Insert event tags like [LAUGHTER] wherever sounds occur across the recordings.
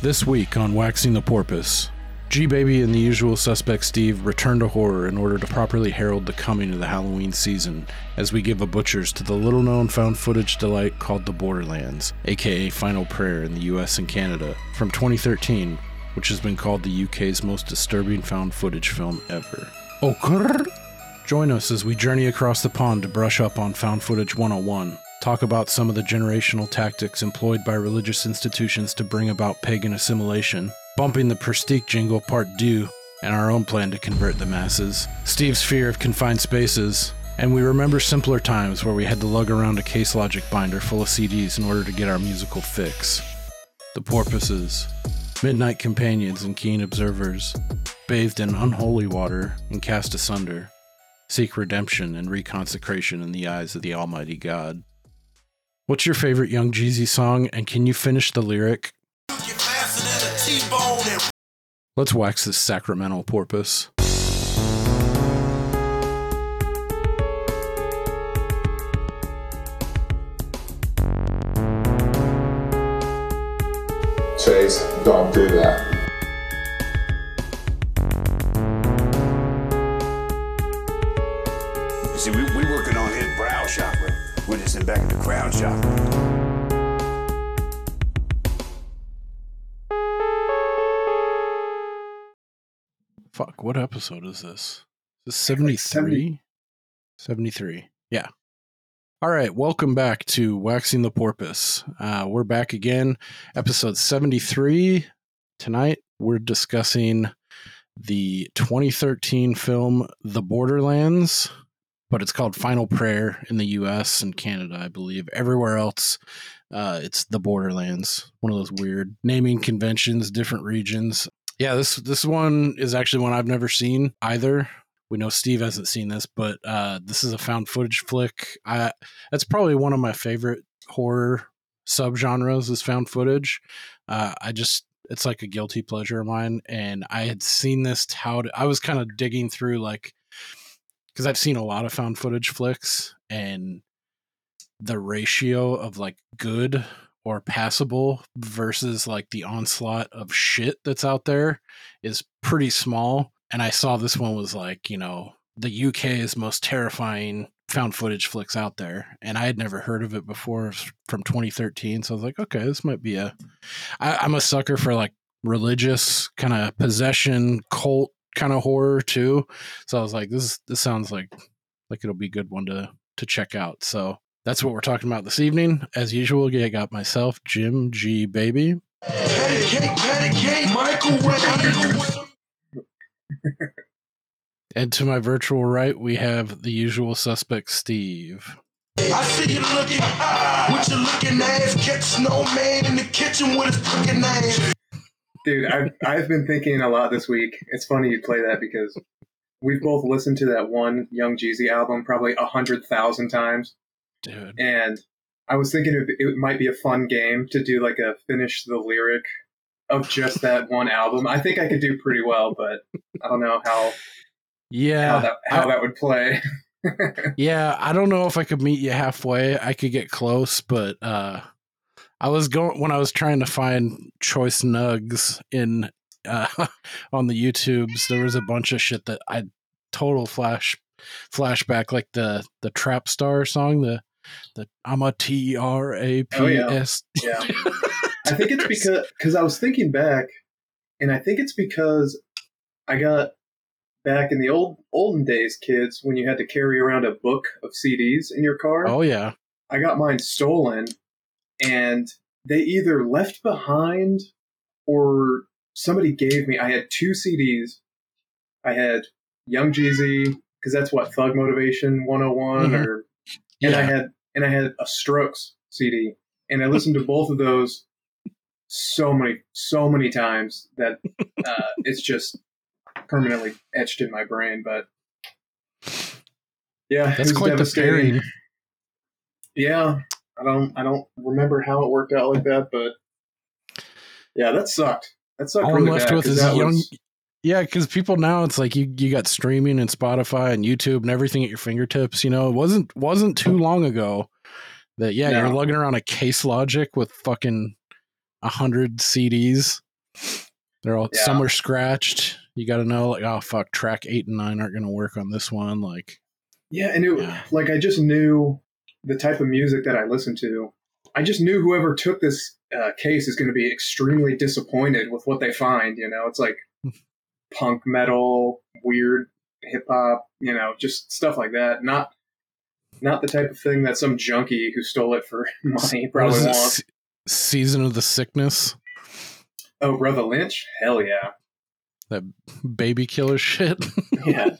This week on Waxing the Porpoise, G Baby and the usual suspect Steve return to horror in order to properly herald the coming of the Halloween season as we give a butchers to the little known found footage delight called The Borderlands, aka Final Prayer in the US and Canada, from 2013, which has been called the UK's most disturbing found footage film ever. Oh. Join us as we journey across the pond to brush up on Found Footage 101, talk about some of the generational tactics employed by religious institutions to bring about pagan assimilation, bumping the Pristiq jingle part due, and our own plan to convert the masses, Steve's fear of confined spaces, and we remember simpler times where we had to lug around a case logic binder full of CDs in order to get our musical fix. The porpoises, midnight companions and keen observers, bathed in unholy water and cast asunder, seek redemption and reconsecration in the eyes of the Almighty God. What's your favorite Young Jeezy song, and can you finish the lyric? Let's wax this sacramental porpoise. Chase, don't do that. You see, we, back in the crown shop. Fuck, what episode is this? Is this 73? 73. Yeah. All right, welcome back to Waxing the Porpoise. Uh, we're back again, episode 73. Tonight, we're discussing the 2013 film The Borderlands, but it's called Final Prayer in the US and Canada, I believe. Everywhere else, uh, it's The Borderlands. One of those weird naming conventions, different regions. Yeah, this this one is actually one I've never seen either. We know Steve hasn't seen this, but uh, this is a found footage flick. I that's probably one of my favorite horror subgenres is found footage. Uh, I just it's like a guilty pleasure of mine, and I had seen this touted. I was kind of digging through like because I've seen a lot of found footage flicks, and the ratio of like good or passable versus like the onslaught of shit that's out there is pretty small. And I saw this one was like, you know, the UK's most terrifying found footage flicks out there. And I had never heard of it before from 2013. So I was like, okay, this might be a. I, I'm a sucker for like religious kind of possession, cult kind of horror too. So I was like, this this sounds like like it'll be a good one to to check out. So that's what we're talking about this evening. As usual, I got myself, Jim G Baby. Microwave. And to my virtual right, we have the usual suspect, Steve. I see you looking with your looking ass. Catch snowman in the kitchen with his fucking ass. Dude, I've, I've been thinking a lot this week. It's funny you play that because we've both listened to that one Young Jeezy album probably a hundred thousand times. Dude. And I was thinking it, it might be a fun game to do like a finish the lyric of just that one album. I think I could do pretty well, but I don't know how Yeah. how that how I- that would play. [LAUGHS] Yeah, I don't know if I could meet you halfway. I could get close, but uh I was going when I was trying to find choice nugs in uh [LAUGHS] on the YouTubes, there was a bunch of shit that I total flash flashback like the the Trap Star song, the the I'm a T R A P S. [LAUGHS] Yeah. I think it's because because I was thinking back, and I think it's because I got back in the old olden days, kids, when you had to carry around a book of CDs in your car. Oh yeah. I got mine stolen, and they either left behind or somebody gave me. I had two CDs. I had Young Jeezy because that's what Thug Motivation 101 Mhm. or and I had and I had a Strokes CD, and I listened to both of those so many so many times that [LAUGHS] uh, it's just permanently etched in my brain. But yeah, That's quite the pairing. Yeah, I don't I don't remember how it worked out like that, but yeah, that sucked. That sucked All I'm really left bad, with is young. was- Yeah, because people now it's like you you got streaming and Spotify and YouTube and everything at your fingertips. You know, it wasn't wasn't too long ago that yeah No. you're lugging around a case logic with fucking a hundred CDs They're all Yeah. some are scratched. You got to know like oh fuck, track eight and nine aren't going to work on this one. Like Yeah, and it, Yeah. like I just knew the type of music that I listen to. I just knew whoever took this uh, case is going to be extremely disappointed with what they find. You know, it's like punk metal, weird hip hop. You know, just stuff like that. Not not the type of thing that some junkie who stole it for [LAUGHS] money probably wants. Se- season of the sickness, Oh, brother Lynch, hell yeah, That baby killer [LAUGHS] shit. yeah.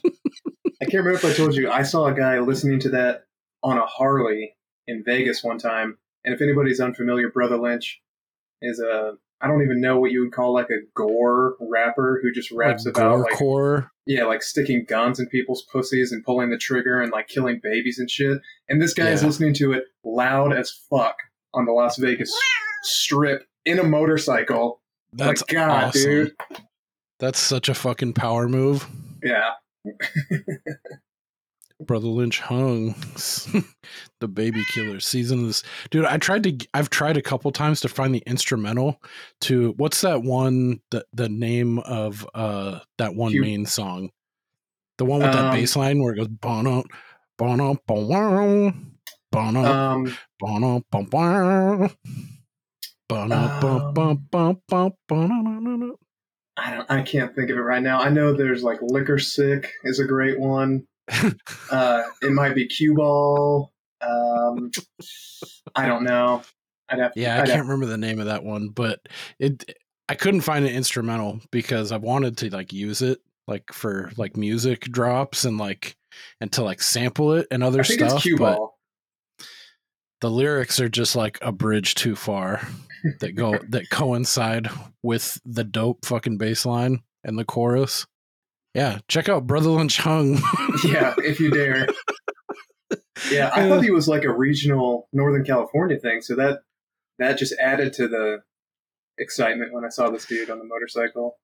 I can't remember if I told you I saw a guy listening to that on a Harley in Vegas one time. And if anybody's unfamiliar, Brother Lynch is a I don't even know what you would call like a gore rapper who just raps like about like core. yeah, like sticking guns in people's pussies and pulling the trigger and like killing babies and shit. And this guy is listening to it loud as fuck on the Las Vegas strip in a motorcycle. That's like, God, awesome. dude. That's such a fucking power move. Yeah. [LAUGHS] Brother Lynch hung the baby killer season of this dude. I tried to I've tried a couple times to find the instrumental to what's that one the the name of uh that one Hu- main song. The one with that Um, bass line where it goes bono bono bono bono Um bono bono bono bono I don't I can't think of it right now. I know there's like Liquor Sick is a great one. [LAUGHS] Uh it might be Cue Ball. Um I don't know. I'd have Yeah, I I'd can't have- remember the name of that one, but it I couldn't find an instrumental because I wanted to like use it like for like music drops and like and to like sample it and other I think stuff. but Ball. the lyrics are just like a bridge too far that go [LAUGHS] that coincide with the dope fucking bass line and the chorus. Yeah, check out Brother Lynch Hung. [LAUGHS] yeah, if you dare. [LAUGHS] Yeah, I thought he was like a regional Northern California thing, so that that just added to the excitement when I saw this dude on the motorcycle.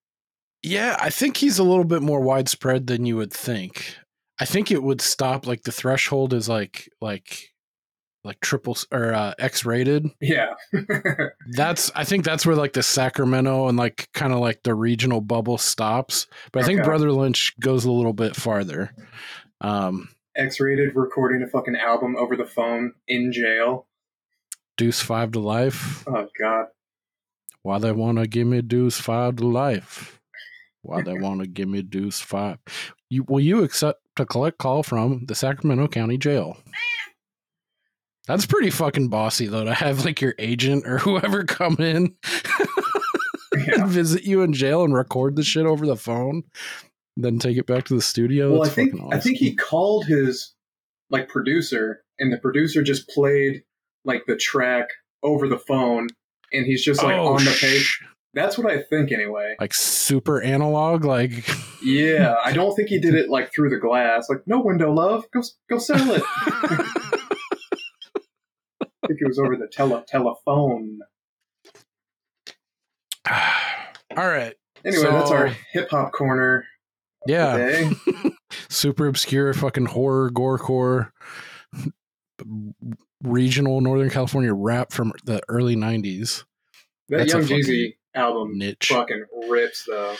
Yeah, I think he's a little bit more widespread than you would think. I think it would stop like the threshold is like like like triple or uh, X-Raided. Yeah. [LAUGHS] That's I think that's where like the Sacramento and like kind of like the regional bubble stops. But I think Brother Lynch goes a little bit farther. Um, X-Raided recording a fucking album over the phone in jail. Deuce five to life. Oh god. Why they wanna give me Deuce five to life? Why they wanna give me Deuce five? You will you accept a collect call from the Sacramento County Jail? That's pretty fucking bossy though to have like your agent or whoever [LAUGHS] come in Yeah. and visit you in jail and record the shit over the phone, then take it back to the studio. well, I think fucking I think he called his like producer and the producer just played like the track over the phone and he's just like Oh, on the sh- page. That's what I think anyway. like super analog, like [LAUGHS] Yeah, I don't think he did it like through the glass. Like, no window, love. Go, go sell it. [LAUGHS] I think it was over the tele telephone. [SIGHS] all right. Anyway, that's our hip hop corner Yeah. [LAUGHS] super obscure fucking horror gorecore regional northern california rap from the early 90s That That's Young Jeezy album niche fucking rips though.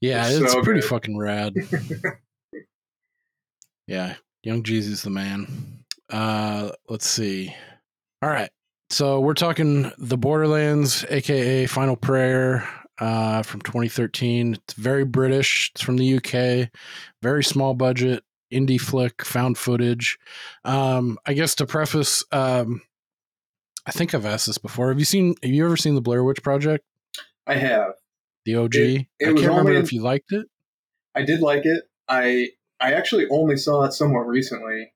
yeah it's it's, so pretty good. fucking rad [LAUGHS] yeah young jeezy's the man uh let's see all right. So we're talking the borderlands aka final prayer uh from 2013 it's very british. It's from the uk very small budget indie flick found footage. Um i guess to preface um i think i've asked this before. Have you seen have you ever seen the blair witch project? I have. the og It- it i can't remember only- if you liked it. I did like it. I I actually only saw it somewhat recently.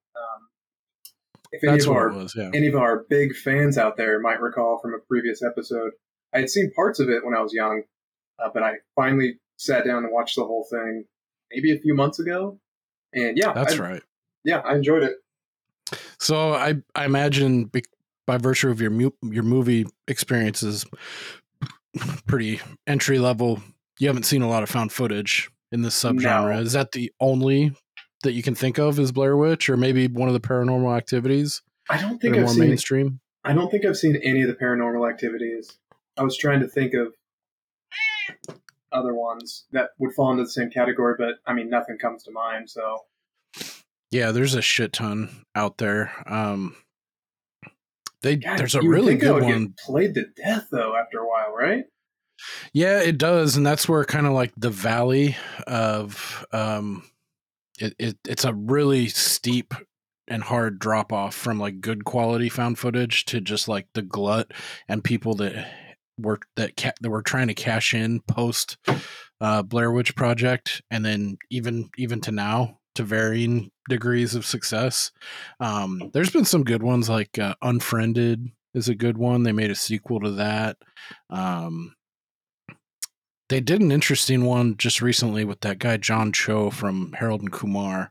If any that's of our was yeah any of our big fans out there might recall from a previous episode. I had seen parts of it when I was young, uh, but I finally sat down and watched the whole thing maybe a few months ago. And yeah, that's I, right Yeah, I enjoyed it. So I I imagine by virtue of your mu- your movie experiences, [LAUGHS] pretty entry level. You haven't seen a lot of found footage in this subgenre. No. Is that the only that you can think of is Blair Witch, or maybe one of the Paranormal Activities I don't think I've more seen. mainstream? I don't think I've seen any of the paranormal activities. I was trying to think of other ones that would fall into the same category, but I mean, nothing comes to mind. So Yeah, there's a shit ton out there. Um, they God, there's a really good one. Played to death though after a while, right? Yeah, it does, and that's where kind of like the valley of um, it, it it's a really steep and hard drop off from like good quality found footage to just like the glut and people that were that ca- that were trying to cash in post uh, Blair Witch Project, and then even even to now to varying degrees of success. Um, there's been some good ones like uh, Unfriended is a good one. They made a sequel to that. Um, they did an interesting one just recently with that guy John Cho from Harold and Kumar,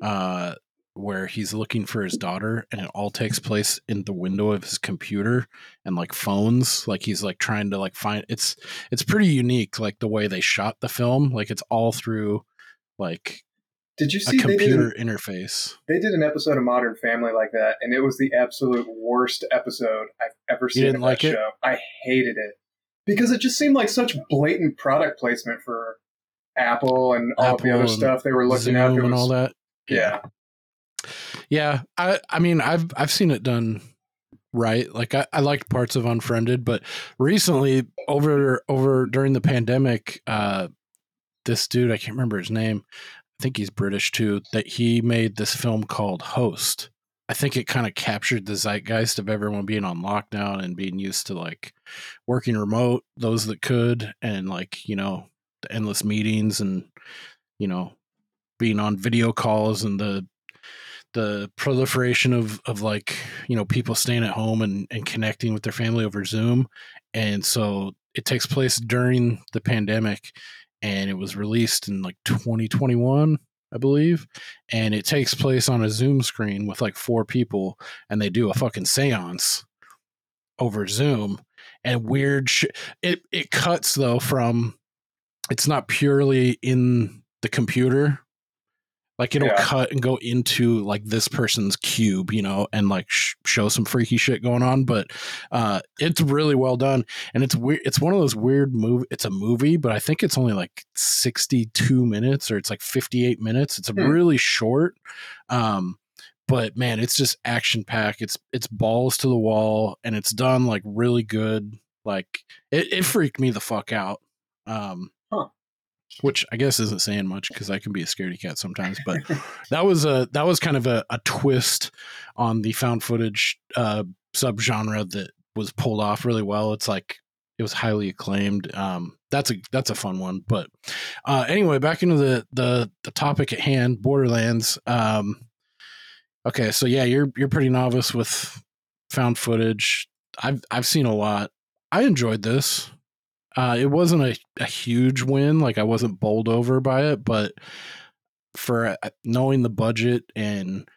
uh, where he's looking for his daughter, and it all takes place in the window of his computer and like phones. Like he's like trying to like find it's it's pretty unique, like the way they shot the film. Like it's all through like Did you a see they did, computer interface. they did an episode of Modern Family like that, and it was the absolute worst episode I've ever seen. didn't that like it? show. I hated it because it just seemed like such blatant product placement for Apple and all of the other stuff they were looking Zoom at. And all that. Yeah, Yeah, I I mean I've I've seen it done right. Like I, I liked parts of Unfriended, but recently over over during the pandemic, uh this dude, I can't remember his name. I think he's British too, that he made this film called Host. I think it kind of captured the zeitgeist of everyone being on lockdown and being used to like working remote, those that could, and like, you know, the endless meetings and, you know, being on video calls and the the proliferation of of like you know people staying at home and and connecting with their family over zoom. And so it takes place during the pandemic and it was released in like 2021 i believe and it takes place on a zoom screen with like four people and they do a fucking seance over zoom and weird shit it it cuts though from it's not purely in the computer like it'll Yeah. cut and go into like this person's cube you know and like sh- show some freaky shit going on but uh it's really well done and it's weird it's one of those weird move it's a movie but i think it's only like 62 minutes or it's like 58 minutes it's a Hmm. really short um but man it's just action packed it's it's balls to the wall and it's done like really good like it, it freaked me the fuck out um Huh. Which i guess isn't saying much because i can be a scaredy cat sometimes but [LAUGHS] that was a that was kind of a, a twist on the found footage uh subgenre that was pulled off really well. It's like it was highly acclaimed. Um that's a that's a fun one but uh anyway back into the the the topic at hand borderlands um okay so yeah you're you're pretty novice with found footage. I've i've seen a lot. I enjoyed this uh it wasn't a, a huge win like i wasn't bowled over by it but for uh, knowing the budget and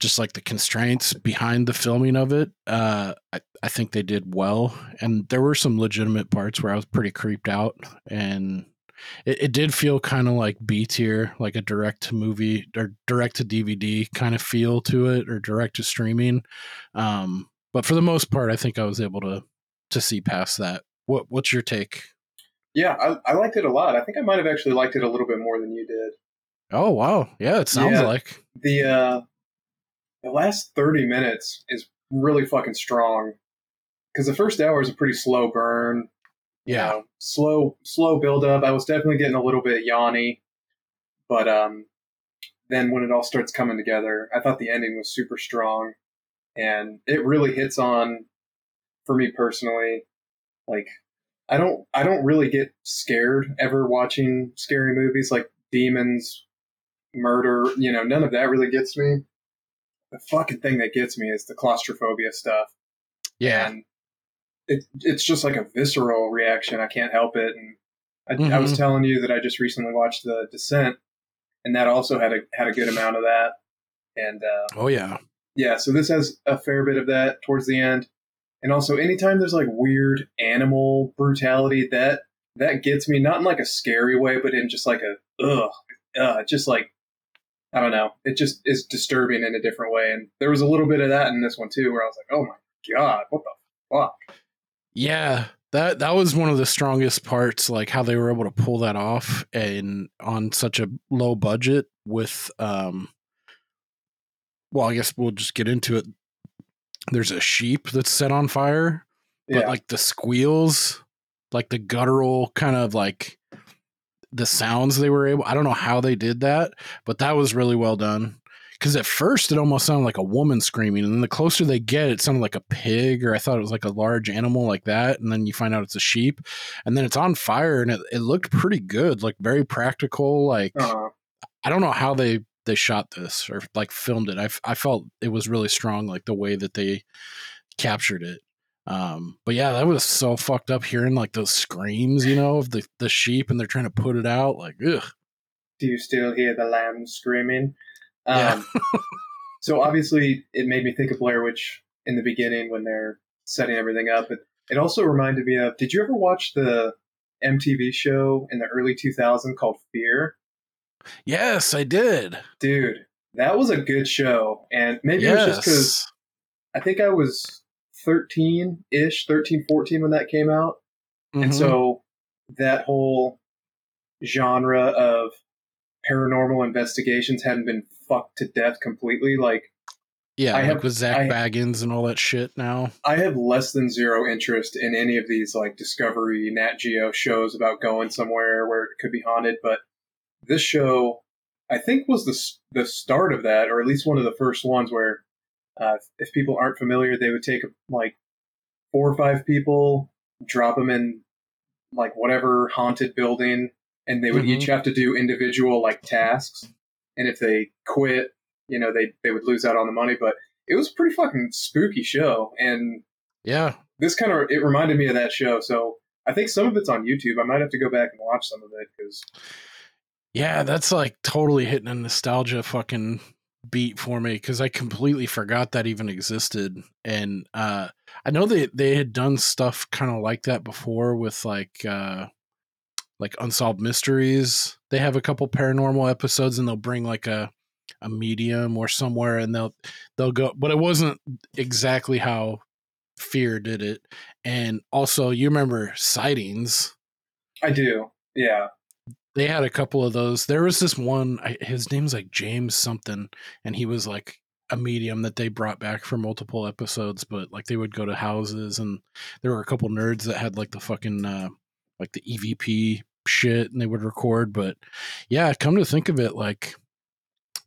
just like the constraints behind the filming of it, uh, I, I think they did well. And there were some legitimate parts where I was pretty creeped out, and it, it did feel kind of like B tier, like a direct to movie or direct to DVD kind of feel to it, or direct to streaming. Um, but for the most part, I think I was able to to see past that. What What's your take? yeah, I, I liked it a lot. I think I might have actually liked it a little bit more than you did. Oh wow, yeah, it sounds Yeah. like the uh the last 30 minutes is really fucking strong because the first hour is a pretty slow burn you yeah, know, slow slow build up i was definitely getting a little bit yawny but um then when it all starts coming together i thought the ending was super strong and it really hits on for me personally like i don't i don't really get scared ever watching scary movies like demons murder you know none of that really gets me the fucking thing that gets me is the claustrophobia stuff yeah, and it, it's just like a visceral reaction. I can't help it. And I, I was Mhm. telling you that I just recently watched The Descent, and that also had a had a good amount of that. And uh, oh yeah, yeah, so this has a fair bit of that towards the end. And also, anytime there's like weird animal brutality, that that gets me not in like a scary way, but in just like a ugh, uh, just like I don't know. It just is disturbing in a different way. And there was a little bit of that in this one too, where I was like, oh my god, what the fuck? Yeah, that that was one of the strongest parts like how they were able to pull that off and on such a low budget with um well i guess we'll just get into it there's a sheep that's set on fire but Yeah. like the squeals like the guttural kind of like the sounds they were able i don't know how they did that but that was really well done because at first it almost sounded like a woman screaming and then the closer they get it sounded like a pig or i thought it was like a large animal like that and then you find out it's a sheep and then it's on fire and it, it looked pretty good like very practical like uh, i don't know how they they shot this or like filmed it I, I felt it was really strong like the way that they captured it um but yeah that was so fucked up hearing like those screams you know of the the sheep and they're trying to put it out like ugh do you still hear the lamb screaming? Yeah. Um, [LAUGHS] so obviously, it made me think of Blair Witch in the beginning when they're setting everything up. But it also reminded me of. Did you ever watch the MTV show in the early 2000s called Fear? Yes i did Dude, that was a good show, and maybe it was just because I think I was 13 ish, 13, 14 when that came out. And Mhm. so that whole genre of paranormal investigations hadn't been fucked to death completely. Like, yeah I like have- with Zak I- Bagans and all that shit now I have less than zero interest in any of these, like, Discovery, Nat Geo shows about going somewhere where it could be haunted, but this show, I think, was the, the start of that, or at least one of the first ones where, uh, if people aren't familiar, they would take, like, four or five people, drop them in, like, whatever haunted building, and they would Mhm. each have to do individual, like, tasks. And if they quit, you know, they, they would lose out on the money, but it was a pretty fucking spooky show. And yeah this kind of it reminded me of that show. So I think some of it's on YouTube. I might have to go back and watch some of it because Yeah, that's like totally hitting a nostalgia fucking beat for me because I completely forgot that even existed. And uh I know they they had done stuff kind of like that before with like uh like unsolved mysteries. They have a couple paranormal episodes and they'll bring like a a medium or somewhere and they'll they'll go but it wasn't exactly how fear did it. And also you remember sightings I do. Yeah, they had a couple of those. There was this one. His name's like James something, and he was like a medium that they brought back for multiple episodes. But like they would go to houses, and there were a couple nerds that had like the fucking uh, like the EVP shit, and they would record. But yeah, come to think of it, like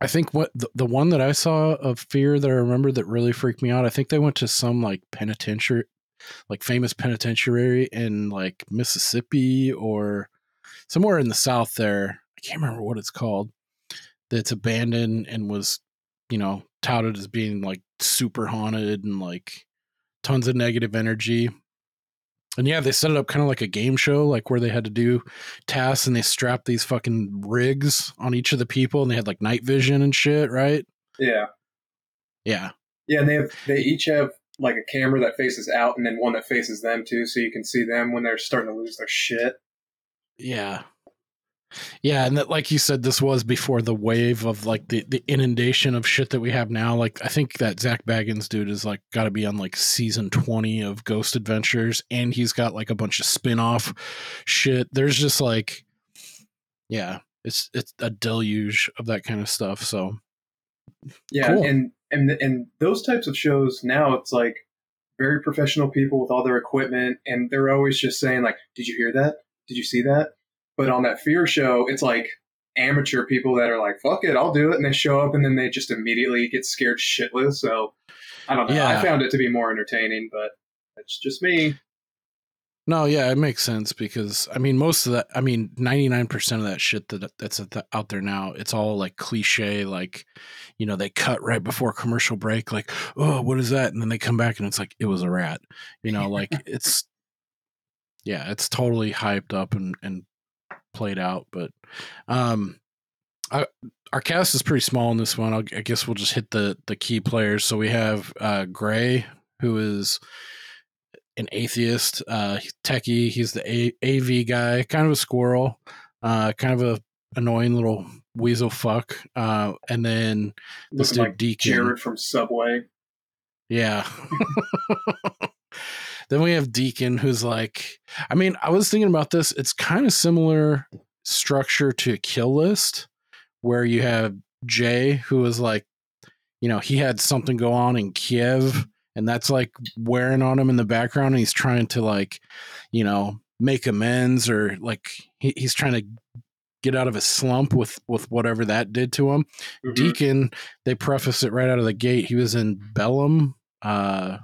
I think what the, the one that I saw of Fear that I remember that really freaked me out. I think they went to some like penitentiary, like famous penitentiary in like Mississippi or somewhere in the south there. I can't remember what it's called. That's abandoned and was, you know, touted as being like super haunted and like tons of negative energy. And yeah, they set it up kind of like a game show, like where they had to do tasks and they strapped these fucking rigs on each of the people and they had like night vision and shit, right? yeah, Yeah. yeah. And they have they each have like a camera that faces out and then one that faces them too, so you can see them when they're starting to lose their shit. Yeah. Yeah, and that like you said, this was before the wave of like the, the inundation of shit that we have now. Like I think that Zak Bagans dude is like gotta be on like season twenty of Ghost Adventures, and he's got like a bunch of spin-off shit. There's just like yeah, it's it's a deluge of that kind of stuff. So Yeah, Cool. and and and those types of shows now it's like very professional people with all their equipment, and they're always just saying like, "Did you hear that? Did you see that?" But on that Fear show, it's like amateur people that are like, "Fuck it, I'll do it," and they show up, and then they just immediately get scared shitless. So I don't know. Yeah. I found it to be more entertaining, but it's just me. No, yeah, it makes sense because I mean, most of that, I mean, ninety nine percent of that shit that that's at the- out there now, it's all like cliche. Like, you know, they cut right before commercial break, like, oh, what is that? And then they come back and it's like it was a rat. You know, like [LAUGHS] it's, yeah, it's totally hyped up and and played out. But, um, I, our cast is pretty small in this one. I'll, I guess we'll just hit the the key players. So we have uh Gray, who is an atheist, uh, techie. He's the a- AV guy, kind of a squirrel, uh, kind of a annoying little weasel fuck. Uh, and then this dude like Deacon, Jared from Subway. yeah. [LAUGHS] [LAUGHS] then we have Deacon, who's like, I mean, I was thinking about this. It's kind of similar structure to Kill List, where you have Jay, who was like, you know, he had something go on in Kiev, and that's like wearing on him in the background, and he's trying to like, you know, make amends or like he, he's trying to get out of a slump with with whatever that did to him. Mhm. Deacon, they preface it right out of the gate. He was in Bellum. Uh,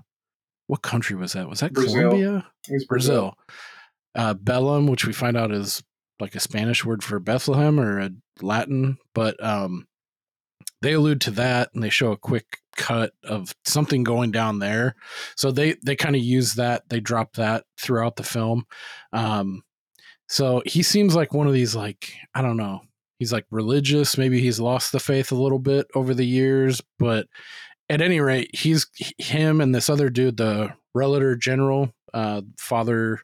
what country was that? Was that Brazil. Colombia? Was Brazil. Uh, Bellum, which we find out is like a Spanish word for Bethlehem or a Latin, but um, they allude to that and they show a quick cut of something going down there. So they they kind of use that. They drop that throughout the film. Um, so he seems like one of these like I don't know. He's like religious. Maybe he's lost the faith a little bit over the years, but at any rate, he's him and this other dude, the relator general, uh, Father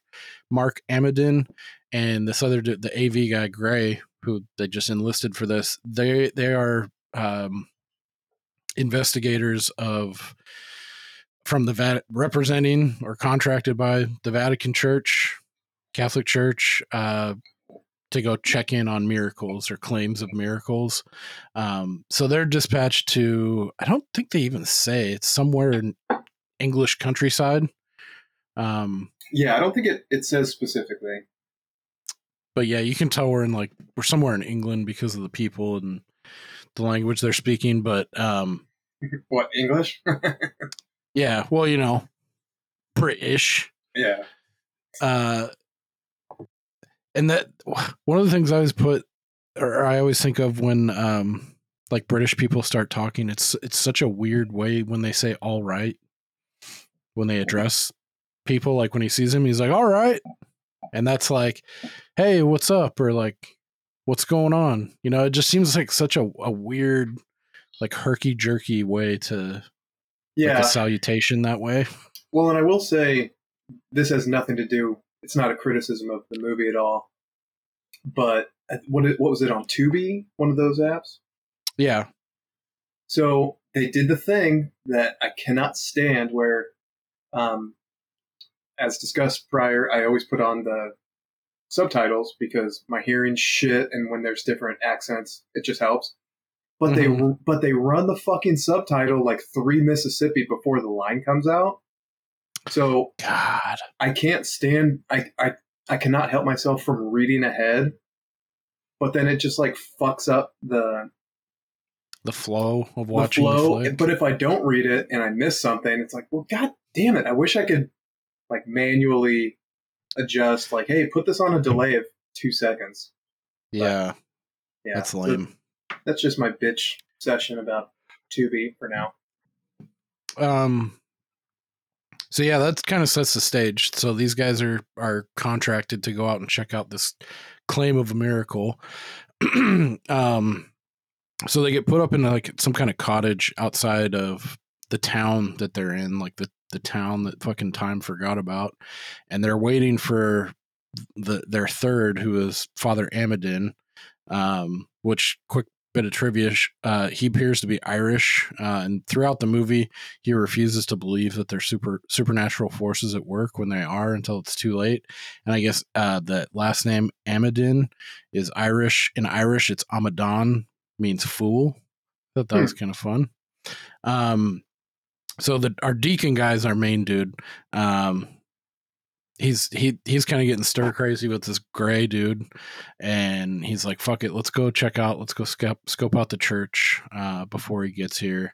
Mark Amadin, and this other dude, the AV guy Gray, who they just enlisted for this. They they are um, investigators of from the Vat- representing or contracted by the Vatican Church, Catholic Church, uh, to go check in on miracles or claims of miracles. Um, so they're dispatched to. I don't think they even say it's somewhere in English countryside. Um, Yeah, I don't think it, it says specifically. but yeah, you can tell we're in like we're somewhere in England because of the people and the language they're speaking. But um, [LAUGHS] What, English? [LAUGHS] yeah, well, you know, British. yeah. Uh, and that one of the things I always put, or I always think of when um, like British people start talking, it's it's such a weird way when they say "all right" when they address people. Like when he sees him, he's like "all right," and that's like, "Hey, what's up?" or like, "What's going on?" You know, it just seems like such a, a weird, like herky jerky way to like Yeah. a salutation that way. Well, and I will say this has nothing to do. It's not a criticism of the movie at all. But what what was it on Tubi? One of those apps. Yeah, So they did the thing that I cannot stand, where, um, as discussed prior, I always put on the subtitles because my hearing shit, and when there's different accents, it just helps. But they but they run the fucking subtitle like three Mississippi before the line comes out. So God. I can't stand I, I I cannot help myself from reading ahead. But then it just like fucks up the, the flow of watching the, flow. flick. but if I don't read it and I miss something, it's like, well god damn it. I wish I could like manually adjust like, hey, put this on a delay of two seconds. yeah, Yeah. that's so lame. that's just my bitch session about Tubi for now. Um. So yeah, that kind of sets the stage. So these guys are are contracted to go out and check out this claim of a miracle. [CLEARS THROAT] um. So they get put up in like some kind of cottage outside of the town that they're in, like the the town that fucking time forgot about, and they're waiting for the their third, who is Father Amadin. Um, which quick bit of trivia, uh, he appears to be Irish, uh, and throughout the movie, he refuses to believe that there's super supernatural forces at work when they are until it's too late. And I guess uh, the last name Amadin is Irish. In Irish, it's Amadan, means fool. Thought that was kind of fun. Um, so the our deacon guy is our main dude. Um, he's he he's kind of getting stir crazy with this gray dude, and he's like, "Fuck it, let's go check out, let's go scope scope out the church uh, before he gets here."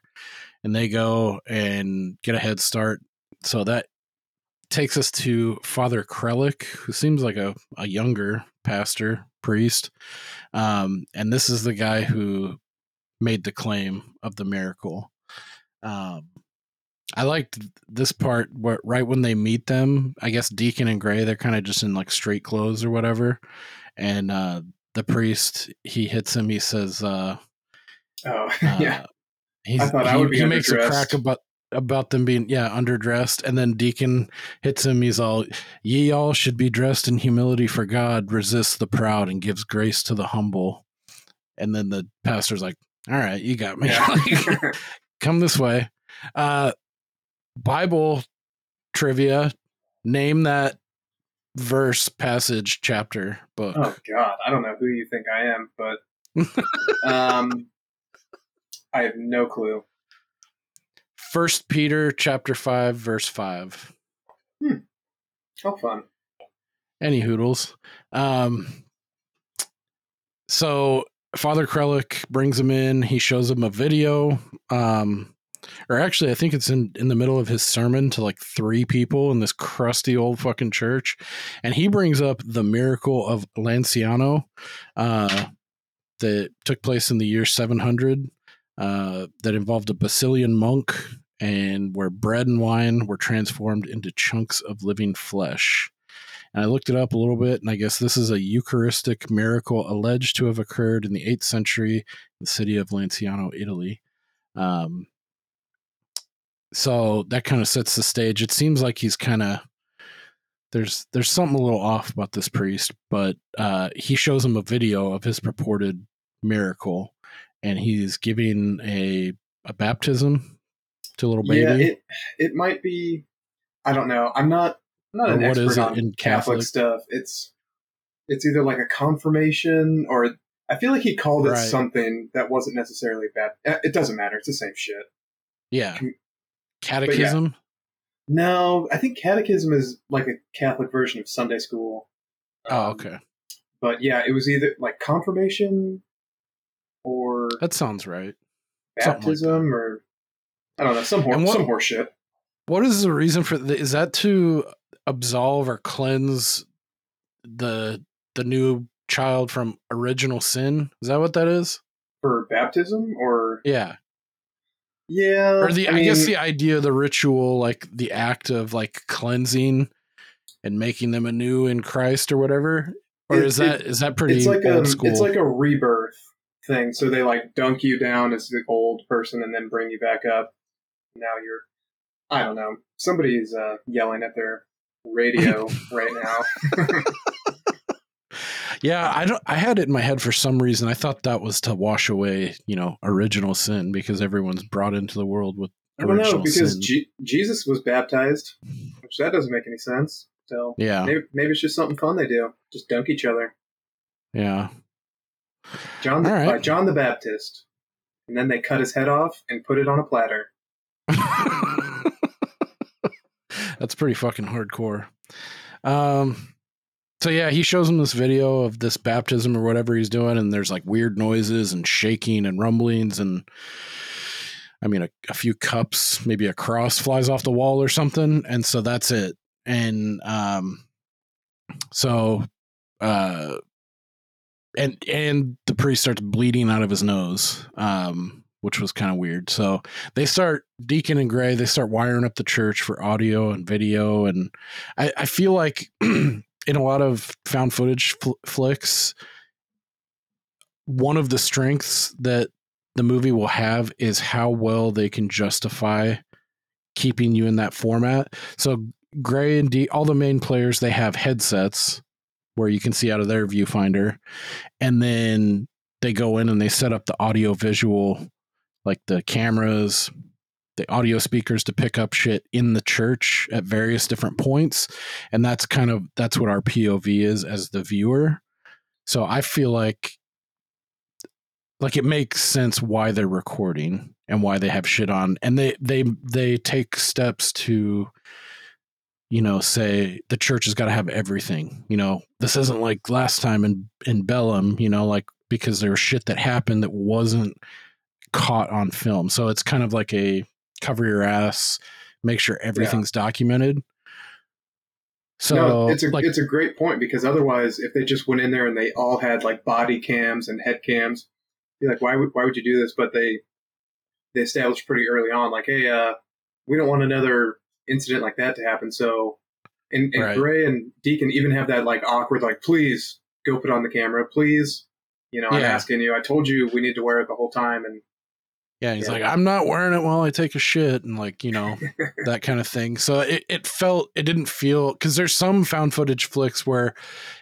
And they go and get a head start. So that takes us to Father Crellick, who seems like a, a younger pastor priest, um, and this is the guy who made the claim of the miracle. Um, I liked this part where right when they meet them, I guess Deacon and Gray, they're kind of just in like straight clothes or whatever. And uh the priest, he hits him, he says, uh, Oh [LAUGHS] uh yeah. he's, I thought I he, would be he makes a crack about about them being yeah underdressed and then deacon hits him he's all ye all should be dressed in humility for god resists the proud and gives grace to the humble and then the pastor's like all right you got me Yeah. [LAUGHS] [LAUGHS] come this way. Uh, Bible trivia. Name that verse, passage, chapter, book. Oh God, I don't know who you think I am, but [LAUGHS] um, I have no clue. First Peter chapter five, verse five. How fun! Any hoodles. Um, so Father Crellick brings him in. He shows him a video. Um, or actually, I think it's in in the middle of his sermon to like three people in this crusty old fucking church, and he brings up the miracle of Lanciano, uh, that took place in the year seven hundred. Uh, that involved a Basilian monk and where bread and wine were transformed into chunks of living flesh. And I looked it up a little bit, and I guess this is a Eucharistic miracle alleged to have occurred in the 8th century in the city of Lanciano, Italy. Um, so that kind of sets the stage. It seems like he's kind of there's there's something a little off about this priest, but uh, he shows him a video of his purported miracle, and he's giving a a baptism to a little baby. Yeah, it it might be. I don't know. I'm not. I'm not Or an what expert on in Catholic, Catholic? stuff. It's it's either like a confirmation or I feel like he called it something that wasn't necessarily bad. Uh, It doesn't matter. It's the same shit. yeah, Com- catechism. No, I think catechism is like a Catholic version of Sunday school. Oh, Um, okay, But yeah, it was either like confirmation or that sounds right. something like baptism or I don't know some horse what- some horse shit. What is the reason for the, is that to absolve or cleanse the the new child from original sin? Is that what that is? for baptism or Yeah. Yeah Or the I, guess the idea of the ritual like the act of like cleansing and making them anew in Christ or whatever? Or It- is that is that pretty it's like old a school? it's like a rebirth thing. So they like dunk you down as the old person and then bring you back up. Now you're I don't know. Somebody's uh, yelling at their radio [LAUGHS] right now. [LAUGHS] Yeah, I don't. I had it in my head for some reason. I thought that was to wash away, you know, original sin because everyone's brought into the world with I don't know original because sin. Je- Jesus was baptized, which that doesn't make any sense. So yeah, maybe, maybe it's just something fun they do. Just dunk each other. yeah. John the, right. by John the Baptist, and then they cut his head off and put it on a platter. [LAUGHS] That's pretty fucking hardcore. Um, so yeah, he shows him this video of this baptism or whatever he's doing, and there's like weird noises and shaking and rumblings, and I mean, a, a few cups, maybe a cross flies off the wall or something, and so that's it. And um, so, uh, and and the priest starts bleeding out of his nose, um, which was kind of weird. So they start Deacon and Gray. They start wiring up the church for audio and video, and I, I feel like [CLEARS THROAT] in a lot of found footage fl- flicks, one of the strengths that the movie will have is how well they can justify keeping you in that format. So Gray and D, all the main players, they have headsets where you can see out of their viewfinder, and then they go in and they set up the audio visual, like the cameras, the audio speakers to pick up shit in the church at various different points, and that's kind of that's what our POV is as the viewer. So I feel like like it makes sense why they're recording and why they have shit on. And they they they take steps to you know say the church has got to have everything you know? This isn't like last time in in Bellum you know like because there was shit that happened that wasn't caught on film. So it's kind of like a cover your ass make sure everything's documented so no, it's a like it's a great point because otherwise, if they just went in there and they all had like body cams and head cams, be like, why would why would you do this? But they they established pretty early on, like, hey, uh, we don't want another incident like that to happen. So, and, and Right. Gray and Deacon even have that like awkward, like, please go put on the camera, please. You know, I'm Yeah. asking you. I told you we need to wear it the whole time, and Yeah, he's Yeah. like, I'm not wearing it while I take a shit, and like, you know, [LAUGHS] that kind of thing. So it, it felt, it didn't feel, because there's some found footage flicks where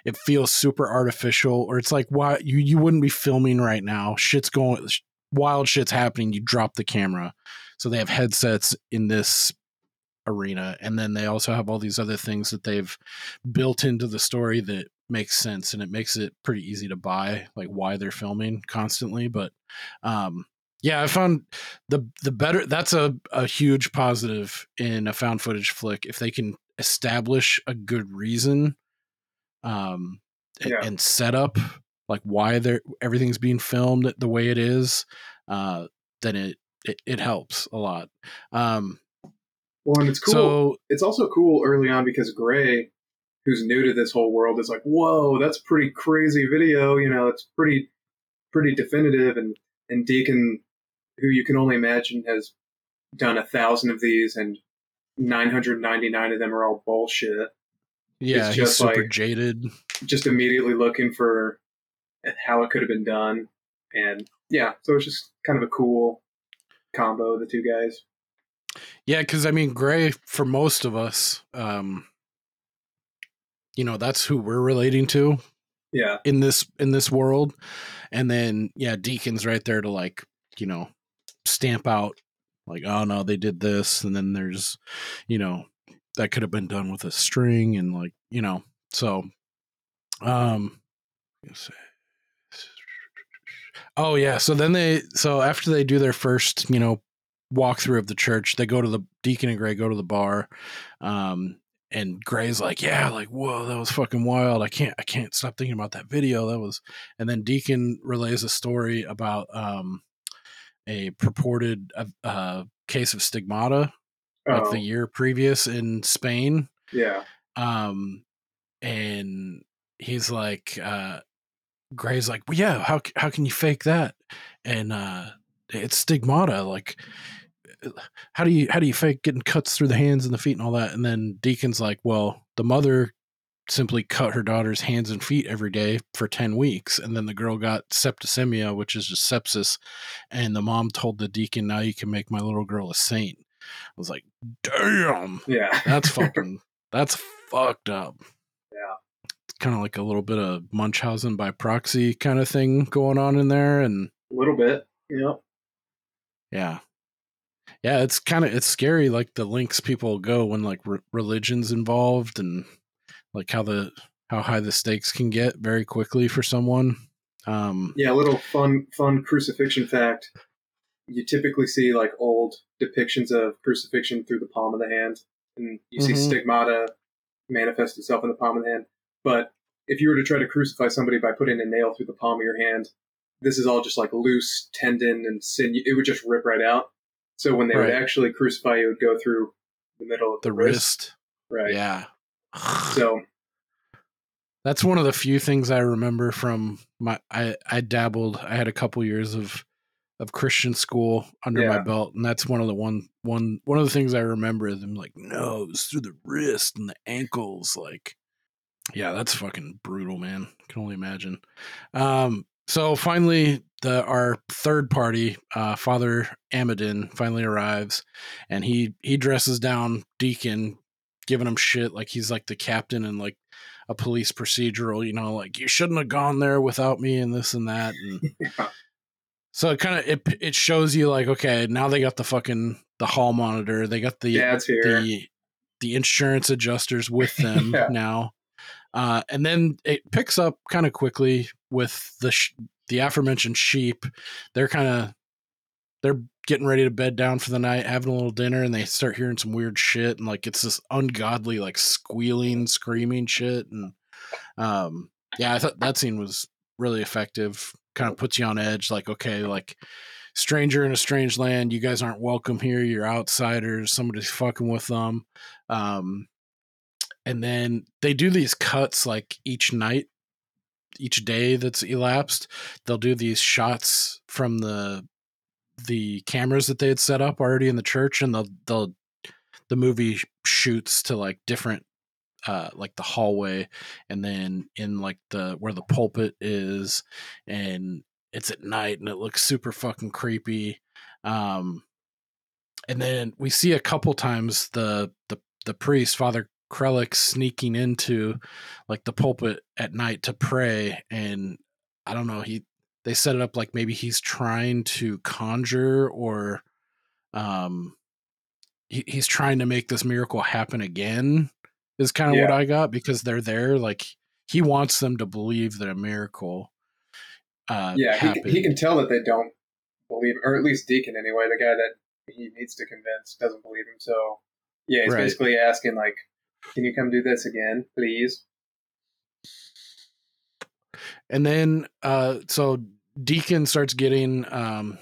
it feels super artificial, or it's like, why you you wouldn't be filming right now? Shit's going, wild shit's happening. You drop the camera. So they have headsets in this arena and then they also have all these other things that they've built into the story that makes sense and it makes it pretty easy to buy like why they're filming constantly but um yeah i found the the better that's a, a huge positive in a found footage flick if they can establish a good reason um Yeah. and set up like why they're everything's being filmed the way it is uh then it it, it helps a lot um Well, and it's cool. so it's also cool early on because Gray, who's new to this whole world, is like, "Whoa, that's pretty crazy video." You know, it's pretty, pretty definitive. And and Deacon, who you can only imagine has done a thousand of these, and nine hundred ninety nine of them are all bullshit. yeah It's he's just super like- jaded Just immediately looking for how it could have been done, and yeah, so it's just kind of a cool combo the two guys. Yeah, because I mean, Gray for most of us, um, you know, that's who we're relating to Yeah, in this in this world, and then yeah, Deacon's right there to like you know stamp out like oh no they did this, and then there's you know that could have been done with a string and like you know so um oh yeah so then they so after they do their first you know walkthrough of the church they go to the deacon and gray go to the bar um and gray's like yeah like whoa that was fucking wild. I can't i can't stop thinking about that video. That was and then deacon relays a story about um a purported uh, uh case of stigmata oh, the year previous in spain. Yeah, um and he's like uh gray's like well yeah how how can you fake that? And uh it's stigmata like uh, how do you how do you fake getting cuts through the hands and the feet and all that? And then deacon's like well the mother simply cut her daughter's hands and feet every day for 10 weeks and then the girl got septicemia which is just sepsis and the mom told the deacon now you can make my little girl a saint i was like damn yeah. that's [LAUGHS] fucking that's fucked up. Yeah. It's kind of like a little bit of Munchausen by proxy kind of thing going on in there and A little bit. Yeah. yeah. Yeah, it's kind of it's scary like the links people go when like re- religion's involved and like how the how high the stakes can get very quickly for someone. Um Yeah, a little fun fun crucifixion fact. You typically see like old depictions of crucifixion through the palm of the hand, and you see Mhm. stigmata manifest itself in the palm of the hand. But if you were to try to crucify somebody by putting a nail through the palm of your hand, this is all just like loose tendon and sinew. It would just rip right out. So when they would actually crucify you, it would go through the middle of the, the wrist. Right. Yeah. So That's one of the few things I remember from my I I dabbled. I had a couple years of of Christian school under my belt, and that's one of the one one one of the things I remember. Them like, no, it was through the wrist and the ankles. Like, yeah, that's fucking brutal, man. Can only imagine. Um, so finally, the our third party, uh, Father Amidon, finally arrives, and he he dresses down Deacon, giving him shit like he's like the captain and like a police procedural, you know, like you shouldn't have gone there without me and this and that. And [LAUGHS] Yeah. so it kind of it it shows you like, okay, now they got the fucking the hall monitor, they got the Dad's here. the the insurance adjusters with [LAUGHS] them Yeah. now. Uh, and then it picks up kind of quickly with the sh- the aforementioned sheep. They're kind of they're getting ready to bed down for the night, having a little dinner, and they start hearing some weird shit, and like it's this ungodly, like squealing, screaming shit, and um, yeah, I thought that scene was really effective. Kind of puts you on edge, like okay, like stranger in a strange land, you guys aren't welcome here. You're outsiders. Somebody's fucking with them. Um, and then they do these cuts like each night each day that's elapsed they'll do these shots from the the cameras that they had set up already in the church and they'll they'll the movie shoots to like different uh like the hallway and then in like the where the pulpit is and it's at night and it looks super fucking creepy um and then we see a couple times the the the priest father Crellick sneaking into like the pulpit at night to pray and I don't know he they set it up like maybe he's trying to conjure or um he, he's trying to make this miracle happen again. Is kind of what I got because they're there. Like he wants them to believe that a miracle. Uh, yeah, he, happened. can- he can tell that they don't believe, or at least Deacon anyway, the guy that he needs to convince doesn't believe him. So yeah, he's Right. basically asking like, "Can you come do this again, please?" And then, uh, so Deacon starts getting, um,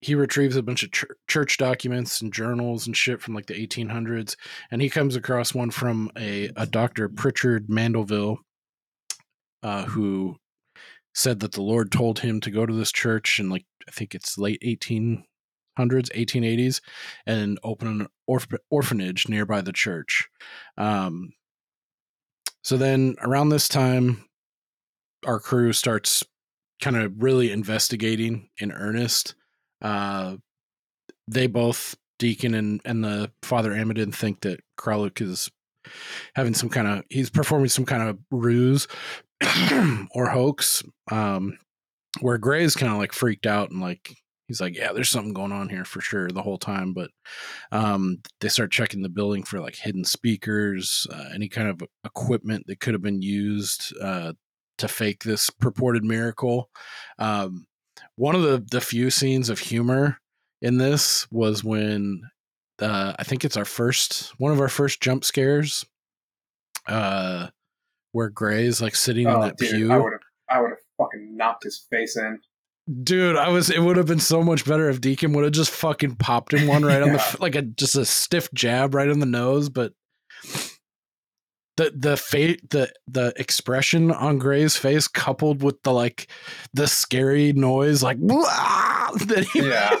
he retrieves a bunch of chur- church documents and journals and shit from like the 1800s, and he comes across one from a, a Dr. Pritchard Mandeville, uh, who said that the Lord told him to go to this church in like I think it's late 1800s, 1880s, and open an orph- orphanage nearby the church. Um, so then around this time, our crew starts kind of really investigating in earnest. Uh, they both, Deacon and, and the Father Amidon, think that Crellick is having some kind of, he's performing some kind of ruse [CLEARS THROAT] or hoax. Um, where Gray's kind of like freaked out and like, he's like, yeah, there's something going on here for sure the whole time. But um, they start checking the building for like hidden speakers, uh, any kind of equipment that could have been used uh, to fake this purported miracle. Um, one of the the few scenes of humor in this was when uh, I think it's our first one of our first jump scares, uh, where Gray's like sitting in Oh, that dude, pew. I would have, I would have fucking knocked his face in. Dude, I was. It would have been so much better if Deacon would have just fucking popped him one right on the like a just a stiff jab right on the nose. But the the fate the the expression on Gray's face, coupled with the like the scary noise, like [LAUGHS] that he, Yeah,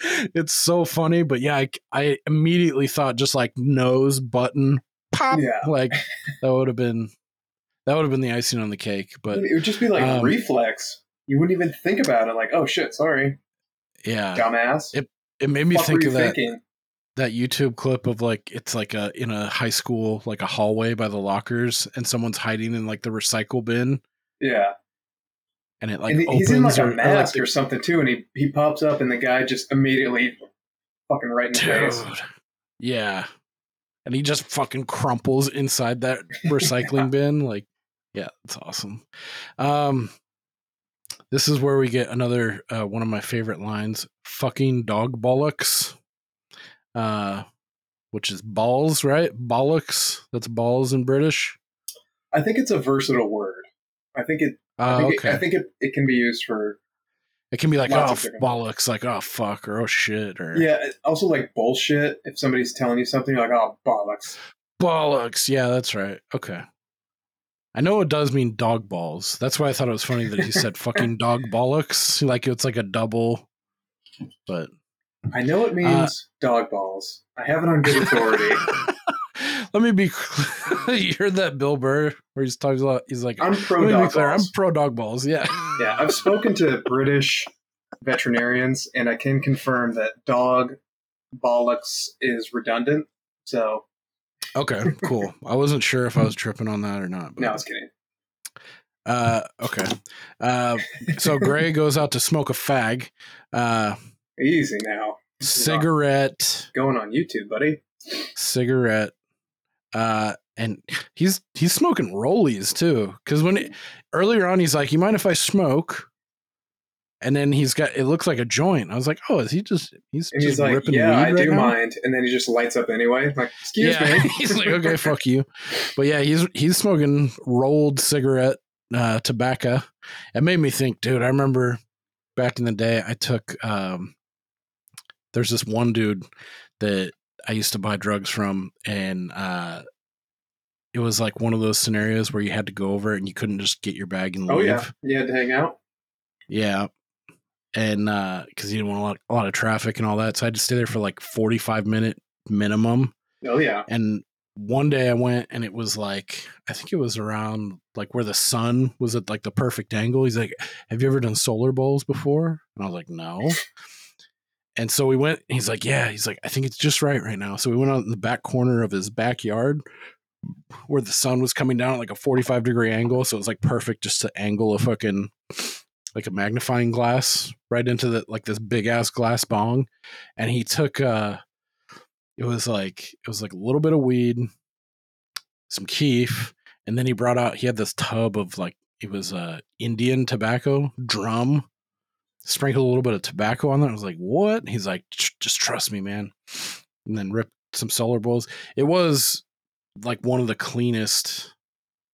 [LAUGHS] it's so funny. But yeah, I, I immediately thought just like nose button pop, Yeah. like that would have been that would have been the icing on the cake. But it would just be like um, reflex. You wouldn't even think about it. Like, oh shit, sorry, yeah, dumbass. it- it made me think of that. thinking? That YouTube clip of like it's like a in a high school like a hallway by the lockers and someone's hiding in like the recycle bin. Yeah, and it like and opens he's in like or, a or, like, mask or something too, and he he pops up, and the guy just immediately fucking right in the face. dude. Yeah. And he just fucking crumples inside that [LAUGHS] recycling bin like yeah it's awesome. Um this is where we get another uh, one of my favorite lines fucking dog bollocks uh which is balls right bollocks that's balls in british I think it's a versatile word. I think it. I uh, think, okay it, I think it, it can be used for It can be like, oh, bollocks, like, oh, fuck, or oh, shit, or yeah. Also, like bullshit. If somebody's telling you something, you're like oh bollocks. bollocks. Yeah, that's right. Okay. I know it does mean dog balls. That's why I thought it was funny that he said [LAUGHS] fucking dog bollocks. Like it's like a double, but I know it means Uh, dog balls. I have it on good authority. [LAUGHS] let me be. [LAUGHS] you heard that Bill Burr where he's talking about? He's like, I'm pro let me be dog clear, I'm balls. pro dog balls. Yeah. yeah, I've spoken to British veterinarians, and I can confirm that dog bollocks is redundant. So Okay. Cool. [LAUGHS] I wasn't sure if I was tripping on that or not. but- no, I was kidding. Uh. Okay. Uh. So Gray goes out to smoke a fag. Uh. Easy now. cigarette Going on YouTube, buddy. cigarette uh and he's he's smoking rollies too because when it, earlier on he's like you mind if i smoke and then he's got it looks like a joint i was like oh is he just he's And just he's like, ripping "Yeah, I right do now? mind." And then he just lights up anyway. I'm like, "Excuse yeah me." [LAUGHS] he's like okay fuck you but yeah he's he's smoking rolled cigarette uh tobacco it made me think dude i remember back in the day i took um there's this one dude that i used to buy drugs from and uh it was like one of those scenarios where you had to go over and you couldn't just get your bag and leave Oh yeah, you had to hang out. yeah. And uh because you didn't want a lot, a lot of traffic and all that. So I had to stay there for like 45 minute minimum. Oh yeah. And one day I went and it was like I think it was around like where the sun was at like the perfect angle. He's like, Have you ever done solar bowls before? And I was like, No. And so we went, he's like, Yeah, he's like, I think it's just right right now. So we went out in the back corner of his backyard where the sun was coming down at like a 45 degree angle. So it was like perfect just to angle a fucking like a magnifying glass right into the like this big ass glass bong. And he took uh it was like it was like a little bit of weed, some keef, and then he brought out he had this tub of like it was uh Indian tobacco drum. Sprinkled a little bit of tobacco on that. I was like, "What?" He's like, "Just trust me, man." And then ripped some solar bowls. It was like one of the cleanest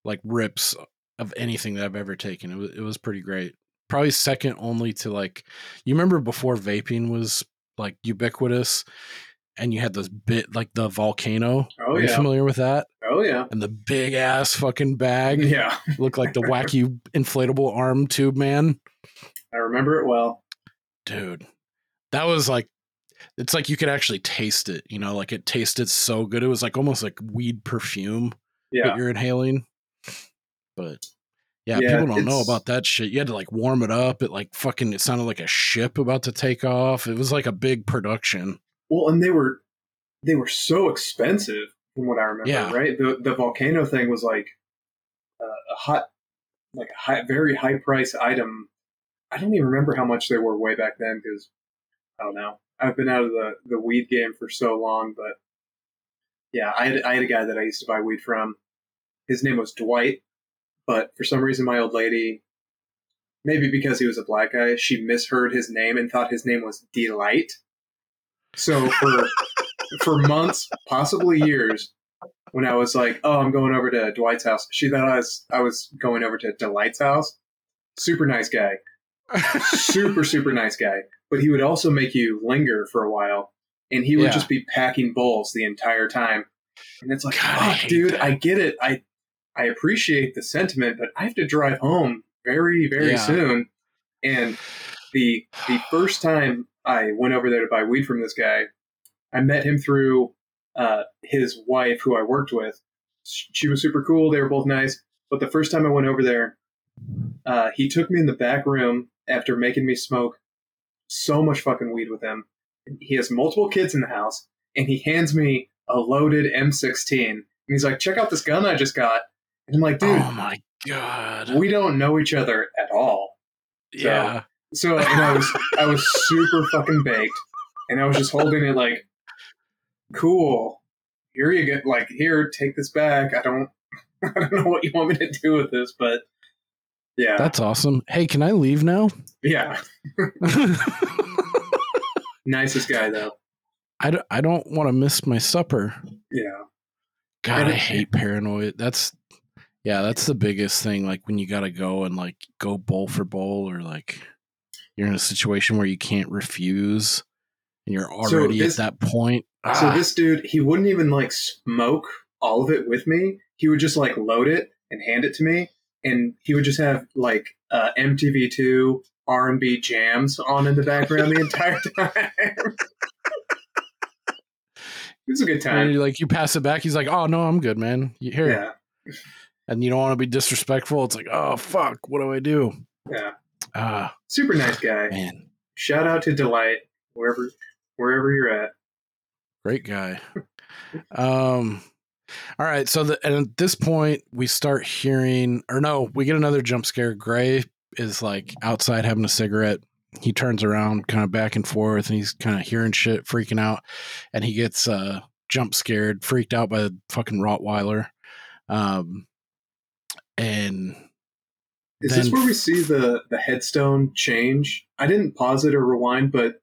like rips of anything that I've ever taken. It was it was pretty great. Probably second only to like you remember before vaping was like ubiquitous and you had this bit like the volcano. Oh, Are you yeah. familiar with that? Oh yeah. And the big ass fucking bag Yeah. looked like the [LAUGHS] wacky inflatable arm tube man. I remember it well. Dude. That was like it's like you could actually taste it, you know, like it tasted so good. It was like almost like weed perfume Yeah. that you're inhaling. But yeah, Yeah, people don't know about that shit. You had to like warm it up. It like fucking it sounded like a ship about to take off. It was like a big production. Well, and they were they were so expensive from what I remember, Yeah. right? The the volcano thing was like uh, a hot like a high, very high price item. I don't even remember how much they were way back then because I don't know. I've been out of the the weed game for so long, but yeah, I had I had a guy that I used to buy weed from. His name was Dwight, but for some reason my old lady maybe because he was a black guy, she misheard his name and thought his name was Delight. So for [LAUGHS] for months, possibly years, when I was like, "Oh, I'm going over to Dwight's house," she thought I was I was going over to Delight's house. Super nice guy, super super nice guy. But he would also make you linger for a while, and he would Yeah. just be packing bowls the entire time. And it's like, God, I dude, that. I get it. I I appreciate the sentiment, but I have to drive home very very Yeah. soon." And the the first time I went over there to buy weed from this guy, I met him through uh, his wife, who I worked with. She was super cool. They were both nice. But the first time I went over there, uh, he took me in the back room after making me smoke so much fucking weed with him. He has multiple kids in the house, and he hands me a loaded M16. And he's like, "Check out this gun I just got." And I'm like, "Dude, oh my god. we don't know each other at all." yeah. So and I was I was super fucking baked, and I was just holding it like, cool. Here you get like here, take this back. I don't [LAUGHS] I don't know what you want me to do with this, but yeah, That's awesome. Hey, can I leave now? yeah, [LAUGHS] nicest guy though. I don't I don't want to miss my supper. Yeah, God, I hate paranoid. That's yeah, that's the biggest thing. Like when you gotta go and like go bowl for bowl, or like you're in a situation where you can't refuse, and you're already this- at that point. So Ah, this dude, he wouldn't even like smoke all of it with me. He would just like load it and hand it to me, and he would just have like uh, MTV2 R&B jams on in the background the entire [LAUGHS] time. it was a good and time. like you pass it back. He's like, "Oh no, I'm good, man. You, here." Yeah, And you don't want to be disrespectful. It's like, "Oh fuck, what do I do?" yeah. Ah, Super nice guy. man, Shout out to Delight wherever wherever you're at. great guy. [LAUGHS] um, all right. So the, and at this point, we start hearing, or no, we get another jump scare. Gray is like outside having a cigarette. He turns around, kind of back and forth, and he's kind of hearing shit, freaking out, and he gets uh jump scared, freaked out by the fucking Rottweiler. Um, and Is Then- this where we see the the headstone change? I didn't pause it or rewind, but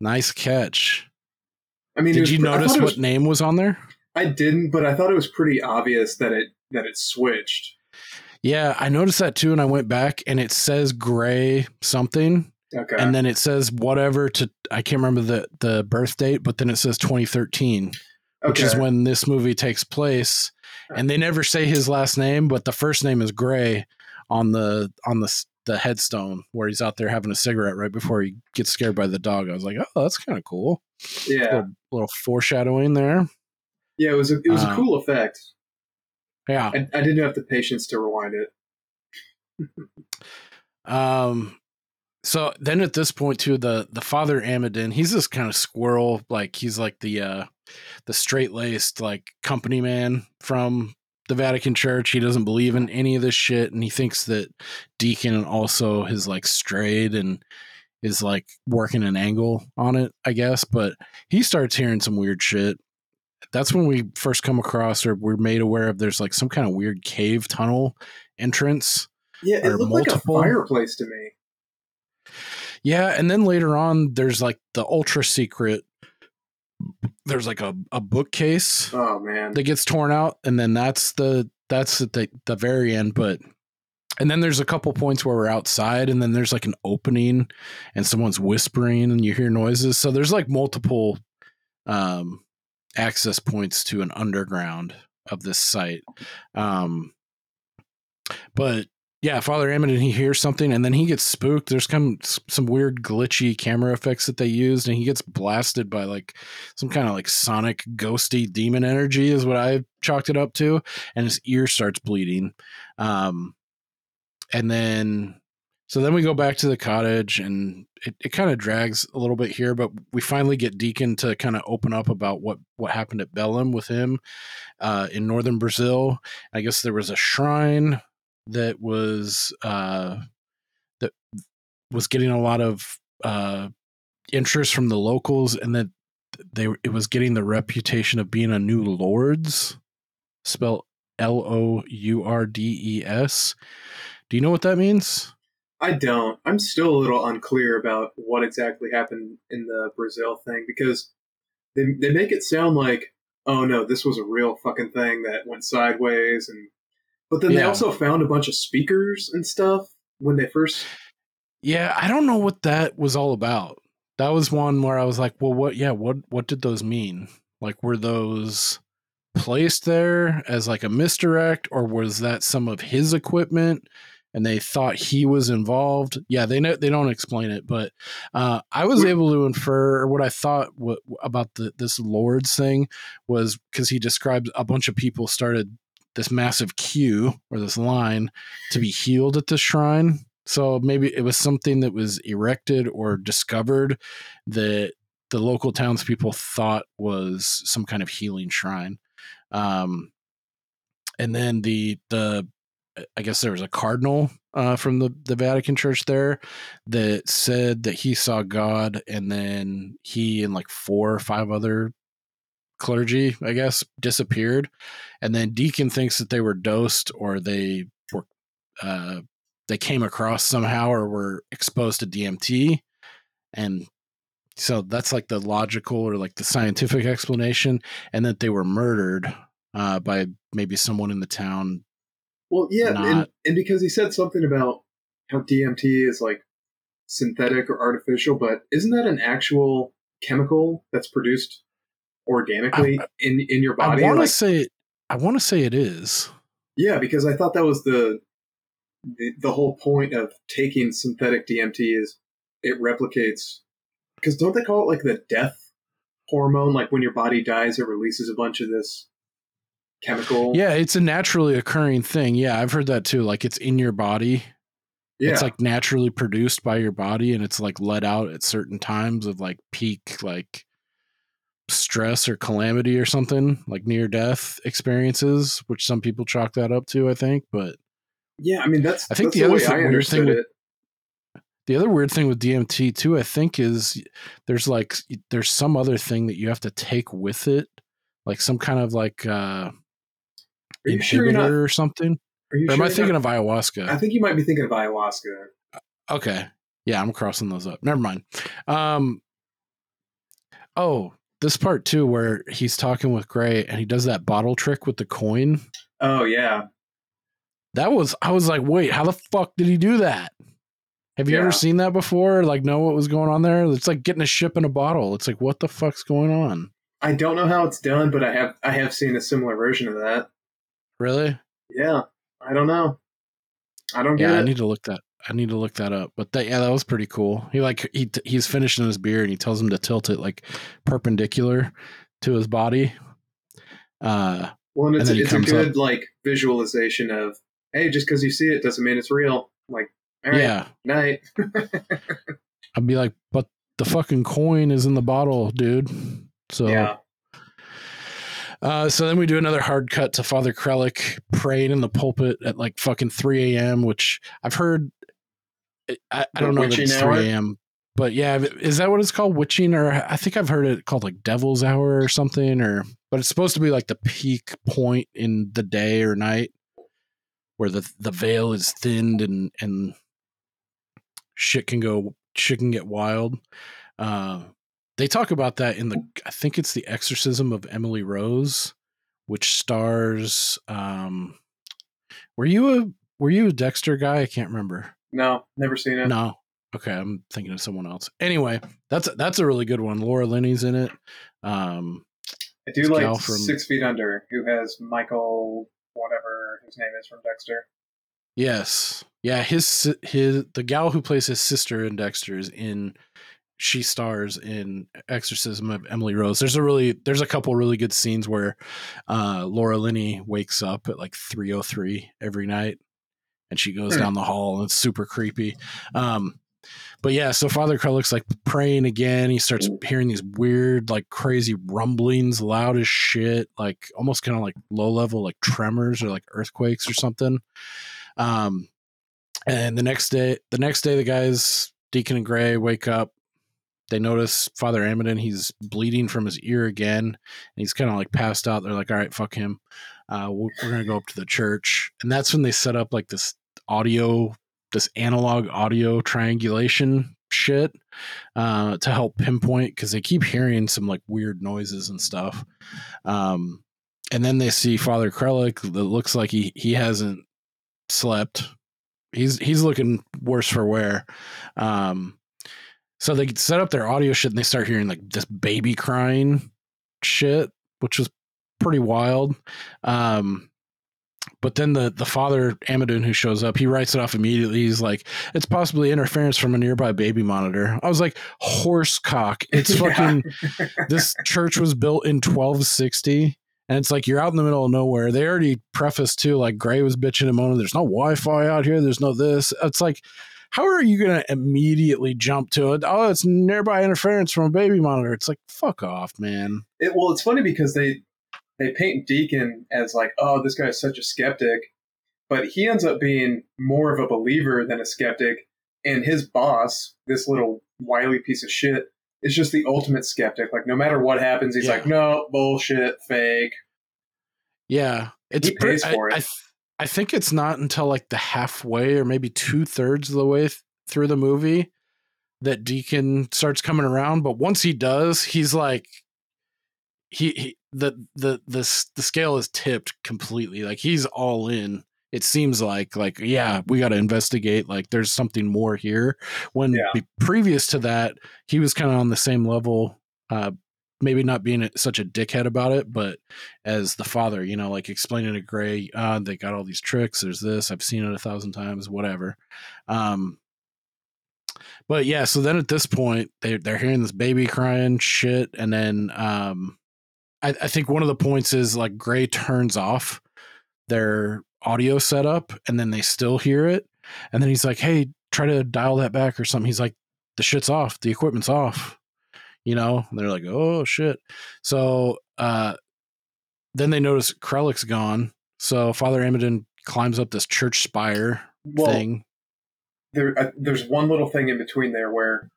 nice catch. I mean, Did was you notice what was- name was on there? I didn't, but I thought it was pretty obvious that it that it switched. Yeah, I noticed that too, and I went back and it says gray something, Okay. and then it says whatever to I can't remember the the birth date, but then it says 2013, which is when this movie takes place. And they never say his last name, but the first name is Gray on the on the the headstone where he's out there having a cigarette right before he gets scared by the dog. I was like, oh, that's kind of cool. yeah, Little, little foreshadowing there. Yeah, it was a, it was Uh, a cool effect. Yeah. I, I didn't have the patience to rewind it. Um so then at this point too the the father Amidon, he's this kind of squirrel like he's like the uh the straight-laced like company man from the Vatican Church. He doesn't believe in any of this shit and he thinks that Deacon also has like strayed and is like working an angle on it, I guess. But he starts hearing some weird shit. That's when we first come across or we're made aware of there's like some kind of weird cave tunnel entrance. Yeah, it looked multiple- like a fireplace to me. Yeah, and then later on there's like the ultra secret there's like a, a bookcase Oh man. that gets torn out and then that's the that's at the, the very end but and then there's a couple points where we're outside and then there's like an opening and someone's whispering and you hear noises so there's like multiple um access points to an underground of this site um but yeah father Amidon, he hears something and then he gets spooked. There's come some weird glitchy camera effects that they used and he gets blasted by like some kind of like sonic ghosty demon energy is what i chalked it up to and his ear starts bleeding um and then so then we go back to the cottage and it, it kind of drags a little bit here but we finally get deacon to kind of open up about what what happened at Belém with him uh in northern brazil. I guess there was a shrine that was uh that was getting a lot of uh interest from the locals and that they it was getting the reputation of being a new lords spelled l-o-u-r-d-e-s do you know what that means I don't. I'm still a little unclear about what exactly happened in the Brazil thing because they they make it sound like, oh no, this was a real fucking thing that went sideways, and but then they also found a bunch of speakers and stuff when they first. Yeah, I don't know what that was all about. That was one where I was like, well, what? Yeah, what? What did those mean? Like, were those placed there as like a misdirect, or was that some of his equipment? And they thought he was involved. Yeah, they know they don't explain it, but uh, I was able to infer or what I thought what, about the this Lords thing was because he described a bunch of people started this massive queue or this line to be healed at the shrine. So maybe it was something that was erected or discovered that the local townspeople thought was some kind of healing shrine. Um, and then the the I guess there was a cardinal uh, from the the Vatican Church there that said that he saw God, and then he and like four or five other clergy, I guess, disappeared. And then Deacon thinks that they were dosed or they were uh, they came across somehow or were exposed to DMT. And so that's like the logical or like the scientific explanation, and that they were murdered uh, by maybe someone in the town. Well, yeah, and, Not- and because he said something about how DMT is like synthetic or artificial, but isn't that an actual chemical that's produced organically in in your body? I want to Like, say, I want to say it is. Yeah, because I thought that was the, the the whole point of taking synthetic DMT is it replicates. Because don't they call it like the death hormone? Like when your body dies, it releases a bunch of this chemical. Yeah, it's a naturally occurring thing. Yeah, I've heard that too. Like it's in your body. yeah, It's like naturally produced by your body and it's like let out at certain times of like peak like stress or calamity or something, like near death experiences, which some people chalk that up to, I think. But yeah. I mean, that's I think that's the other way thing- I weird thing with- the other weird thing with DMT too, I think, is there's like there's some other thing that you have to take with it, like some kind of like uh you inhibitor sure not? or something. Are you Or am sure I thinking not- of ayahuasca? I think you might be thinking of ayahuasca. Okay. Yeah, I'm crossing those up. Never mind. Um Oh, this part too where he's talking with Gray and he does that bottle trick with the coin. Oh yeah, That was I was like, "Wait, how the fuck did he do that?" Have you Yeah. ever seen that before? Like know what was going on there? It's like getting a ship in a bottle. It's like what the fuck's going on? I don't know how it's done, but I have I have seen a similar version of that. Really? Yeah, I don't know. I don't get Yeah, I need to look that I need to look that up. But that yeah, that was pretty cool. He like he he's finishing his beer and he tells him to tilt it like perpendicular to his body. Uh Well, and it's, And it's a good like visualization of hey, just because you see it doesn't mean it's real. Like, all right, yeah. night. [LAUGHS] I'd be like, but the fucking coin is in the bottle, dude. So yeah, Uh, so then we do another hard cut to Father Crellick praying in the pulpit at like fucking 3 a.m., which I've heard. I, I don't know witching it's 3 a.m. but yeah, is that what it's called? Witching, or I think I've heard it called like Devil's Hour or something, or but it's supposed to be like the peak point in the day or night where the the veil is thinned and and shit can go shit can get wild. Uh, they talk about that in the I think it's the Exorcism of Emily Rose, which stars. Um, were you a were you a Dexter guy? I can't remember. No, never seen it. No. Okay, I'm thinking of someone else. Anyway, that's that's a really good one. Laura Linney's in it. Um, I do like from, Six Feet Under, who has Michael, whatever his name is from Dexter. Yes, yeah, his his the gal who plays his sister in Dexter is in. She stars in Exorcism of Emily Rose. There's a really there's a couple really good scenes where uh, Laura Linney wakes up at like 3:03 every night, and she goes hmm. down the hall and it's super creepy. Um, but yeah, so Father Crellick's like praying again. He starts hearing these weird, like crazy rumblings, loud as shit, like almost kind of like low level, like tremors or like earthquakes or something. Um, and the next day, the next day, the guys, Deacon and Gray, wake up. They notice Father Amidon, he's bleeding from his ear again, and he's kind of like passed out. They're like, all right, fuck him. Uh, we're, we're to go up to the church. And that's when they set up like this audio this analog audio triangulation shit uh, to help pinpoint because they keep hearing some like weird noises and stuff. Um, and then they see Father Crellick that looks like he he hasn't slept. He's he's looking worse for wear. Um, so they set up their audio shit and they start hearing like this baby crying shit, which was pretty wild. Um, but then the the father Amidon who shows up, he writes it off immediately. He's like, "It's possibly interference from a nearby baby monitor." I was like, "Horse cock!" It's [LAUGHS] fucking. [LAUGHS] this church was built in 1260, and it's like you're out in the middle of nowhere. They already prefaced too, like Gray was bitching and moaning. There's no Wi-Fi out here. There's no this. It's like, how are you going to immediately jump to it? Oh, it's nearby interference from a baby monitor. It's like, fuck off, man. It, well, it's funny because they they paint Deacon as like, oh, this guy is such a skeptic, but he ends up being more of a believer than a skeptic. And his boss, this little wily piece of shit, is just the ultimate skeptic. Like, no matter what happens, he's yeah. like, no, bullshit, fake. Yeah, it's he pays for I, it. I, I, think it's not until like the halfway or maybe two thirds of the way th- through the movie that Deacon starts coming around. But once he does, he's like, he, he the the the the scale is tipped completely. Like he's all in. It seems like like yeah, we got to investigate. Like there's something more here. When yeah. previous to that, he was kind of on the same level. Uh, maybe not being such a dickhead about it, but as the father, you know, like explaining to Gray, uh, they got all these tricks. There's this. I've seen it a thousand times. Whatever. Um, but yeah, so then at this point, they they're hearing this baby crying shit, and then um, I, I think one of the points is like Gray turns off their audio setup and then they still hear it. And then he's like, hey, try to dial that back or something. He's like, the shit's off. The equipment's off. You know, and they're like, oh shit. So uh, then they notice Crellick's gone. So Father Amidon climbs up this church spire well, thing. There, uh, there's one little thing in between there where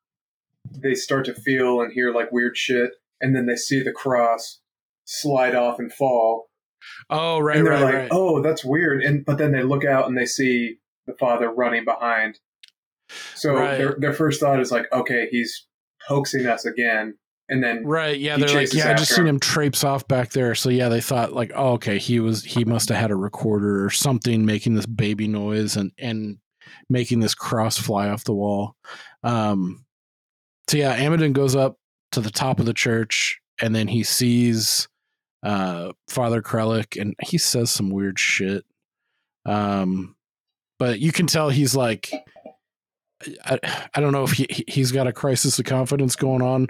they start to feel and hear like weird shit, and then they see the cross, slide off and fall. Oh, right. And they're right, like, right. oh, that's weird. And but then they look out and they see the father running behind. So right. their their first thought is like, okay, he's hoaxing us again. And then right, yeah, they're like, yeah, I just seen him traipse off back there. So yeah, they thought like, oh, okay, he was he must have had a recorder or something making this baby noise and and making this cross fly off the wall. Um, so yeah, Amidon goes up to the top of the church and then he sees uh, Father Crellick, and he says some weird shit. Um, but you can tell he's like, I, I don't know if he he's got a crisis of confidence going on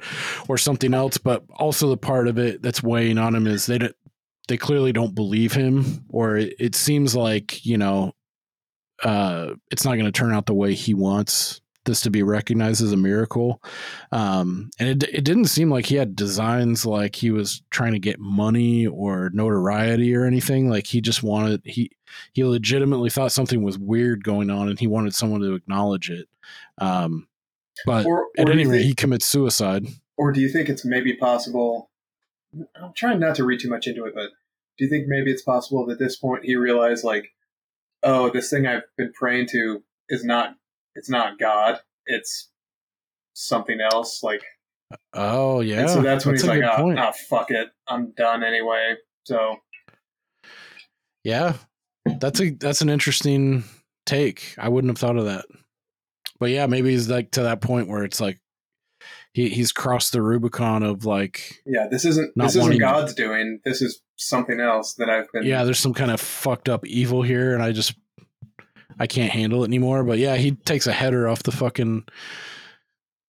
or something else, but also the part of it that's weighing on him is they don't, they clearly don't believe him, or it, it seems like you know, uh, it's not going to turn out the way he wants this to be recognized as a miracle. Um, and it, it didn't seem like he had designs like he was trying to get money or notoriety or anything. Like he just wanted, he, he legitimately thought something was weird going on and he wanted someone to acknowledge it. Um, But Or, at or, do any rate, think, he commits suicide. or do you think it's maybe possible? I'm trying not to read too much into it, but do you think maybe it's possible that at this point he realized, like, oh, this thing I've been praying to is not, it's not God, it's something else. Like, Oh yeah. and so that's when a he's like, oh, oh, fuck it, I'm done anyway. So Yeah, that's a that's an interesting take. I wouldn't have thought of that. But yeah, maybe he's like to that point where it's like he he's crossed the Rubicon of like yeah, this isn't this isn't wanting to- God's doing. This is something else that I've been. yeah, there's some kind of fucked up evil here, and I just I can't handle it anymore. But yeah, he takes a header off the fucking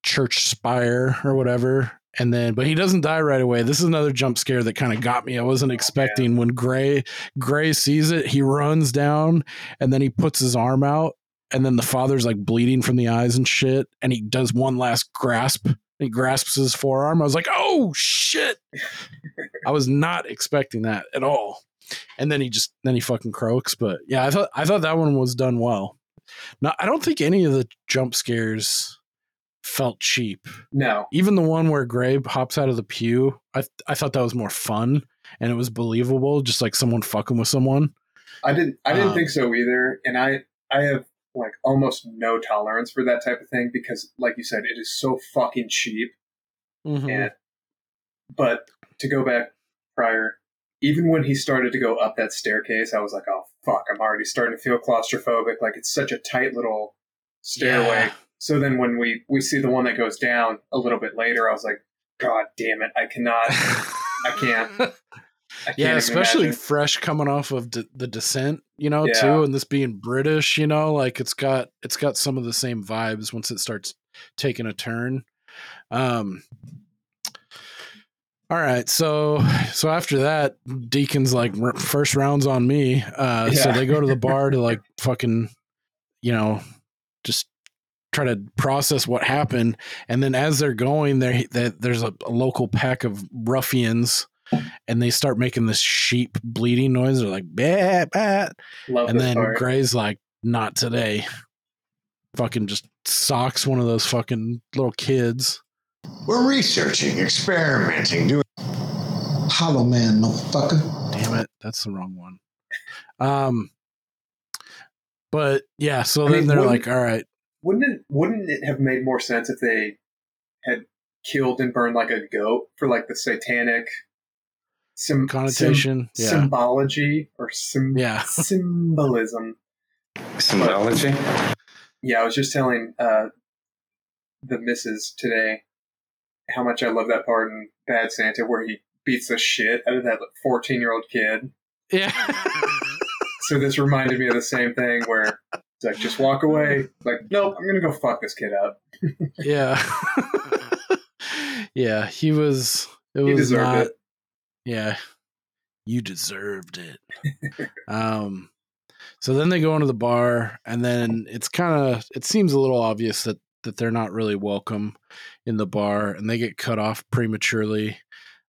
church spire or whatever. And then, but he doesn't die right away. This is another jump scare that kind of got me. I wasn't oh, expecting when Gray Gray sees it, he runs down and then he puts his arm out, and then the father's like bleeding from the eyes and shit, and he does one last grasp. He grasps his forearm. I was like, "Oh shit!" [LAUGHS] I was not expecting that at all. And then he just then he fucking croaks. But yeah, I thought I thought that one was done well. Now I don't think any of the jump scares felt cheap. No, Even the one where Gray hops out of the pew, I I thought that was more fun and it was believable, just like someone fucking with someone. I didn't. I didn't Um, think so either. And I, I have like almost no tolerance for that type of thing because, like you said, it is so fucking cheap. Mm-hmm. And but to go back prior, even when he started to go up that staircase, I was like, oh fuck, I'm already starting to feel claustrophobic. Like it's such a tight little stairway. Yeah. So then when we we see the one that goes down a little bit later, I was like, God damn it, I cannot, I can't. [LAUGHS] I yeah, especially imagine. fresh coming off of d- the descent, you know, Yeah. too, and this being British, you know, like it's got it's got some of the same vibes once it starts taking a turn. Um all right, so so after that, Deacon's like first rounds on me. Uh, So they go to the bar to like [LAUGHS] fucking, you know, just try to process what happened. And then as they're going, there there- there's a, a local pack of ruffians, and they start making this sheep bleeding noise. They're like bat bat, and then part. Gray's like, not today. Fucking just socks one of those fucking little kids. We're researching, experimenting, doing. Hollow man, motherfucker. Damn it, that's the wrong one. Um, but yeah, so I then mean, they're like, all right, Wouldn't it wouldn't it have made more sense if they had killed and burned like a goat for like the satanic sim- connotation, sim- yeah, symbology or sim- Yeah. [LAUGHS] symbolism? Symbology. Yeah, I was just telling uh, the missus today how much I love that part in Bad Santa where he beats the shit out of that fourteen year old kid. yeah. [LAUGHS] So this reminded me of the same thing where it's like just walk away. Like, nope, I'm gonna go fuck this kid up. [LAUGHS] yeah [LAUGHS] yeah he was it He was deserved not it. yeah you deserved it um so then they go into the bar and then it's kind of it seems a little obvious that that they're not really welcome in the bar and they get cut off prematurely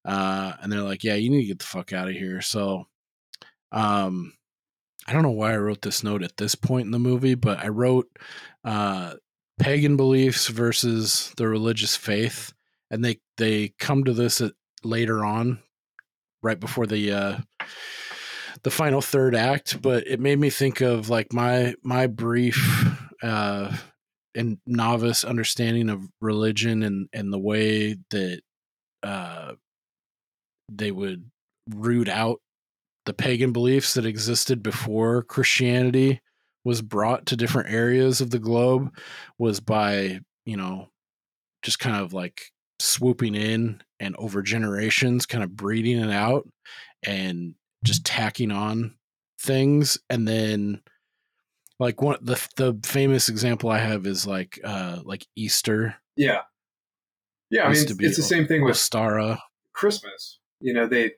uh and they're like yeah you need to get the fuck out of here. So um i don't know why i wrote this note at this point in the movie but i wrote uh pagan beliefs versus the religious faith and they they come to this at, later on right before the uh the final third act but it made me think of like my my brief uh and novice understanding of religion and and the way that uh they would root out the pagan beliefs that existed before christianity was brought to different areas of the globe was by you know just kind of like swooping in and over generations kind of breeding it out and just tacking on things. And then like one the the famous example i have is like uh like easter Yeah. Yeah, I mean, it's, it's the same thing with ostara Christmas. You know, they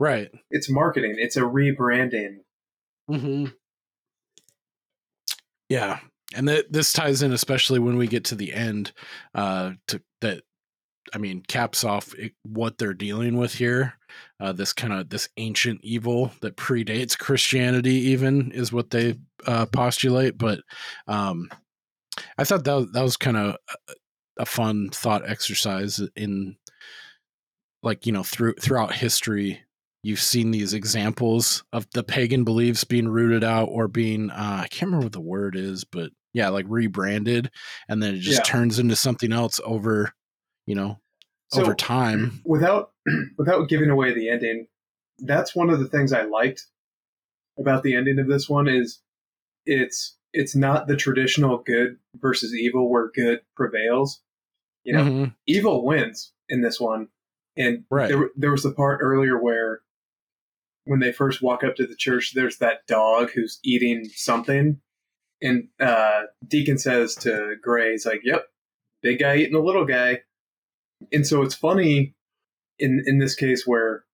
right it's marketing, it's a rebranding. mm-hmm. yeah and that this ties in especially when we get to the end uh to that i mean caps off what they're dealing with here uh this kind of this ancient evil that predates christianity even is what they uh postulate but um i thought that, that was kind of a fun thought exercise in like you know through throughout history you've seen these examples of the pagan beliefs being rooted out or being uh, i can't remember what the word is but yeah like rebranded and then it just Yeah. turns into something else over you know So- over time without [CLEARS THROAT] without giving away the ending, that's one of the things I liked about the ending of this one is it's it's not the traditional good versus evil where good prevails. You know, Mhm. evil wins in this one. And Right. there there was the part earlier where when they first walk up to the church, there's that dog who's eating something, and uh, Deacon says to Gray, "He's like, yep, big guy eating the little guy." And so it's funny in in this case where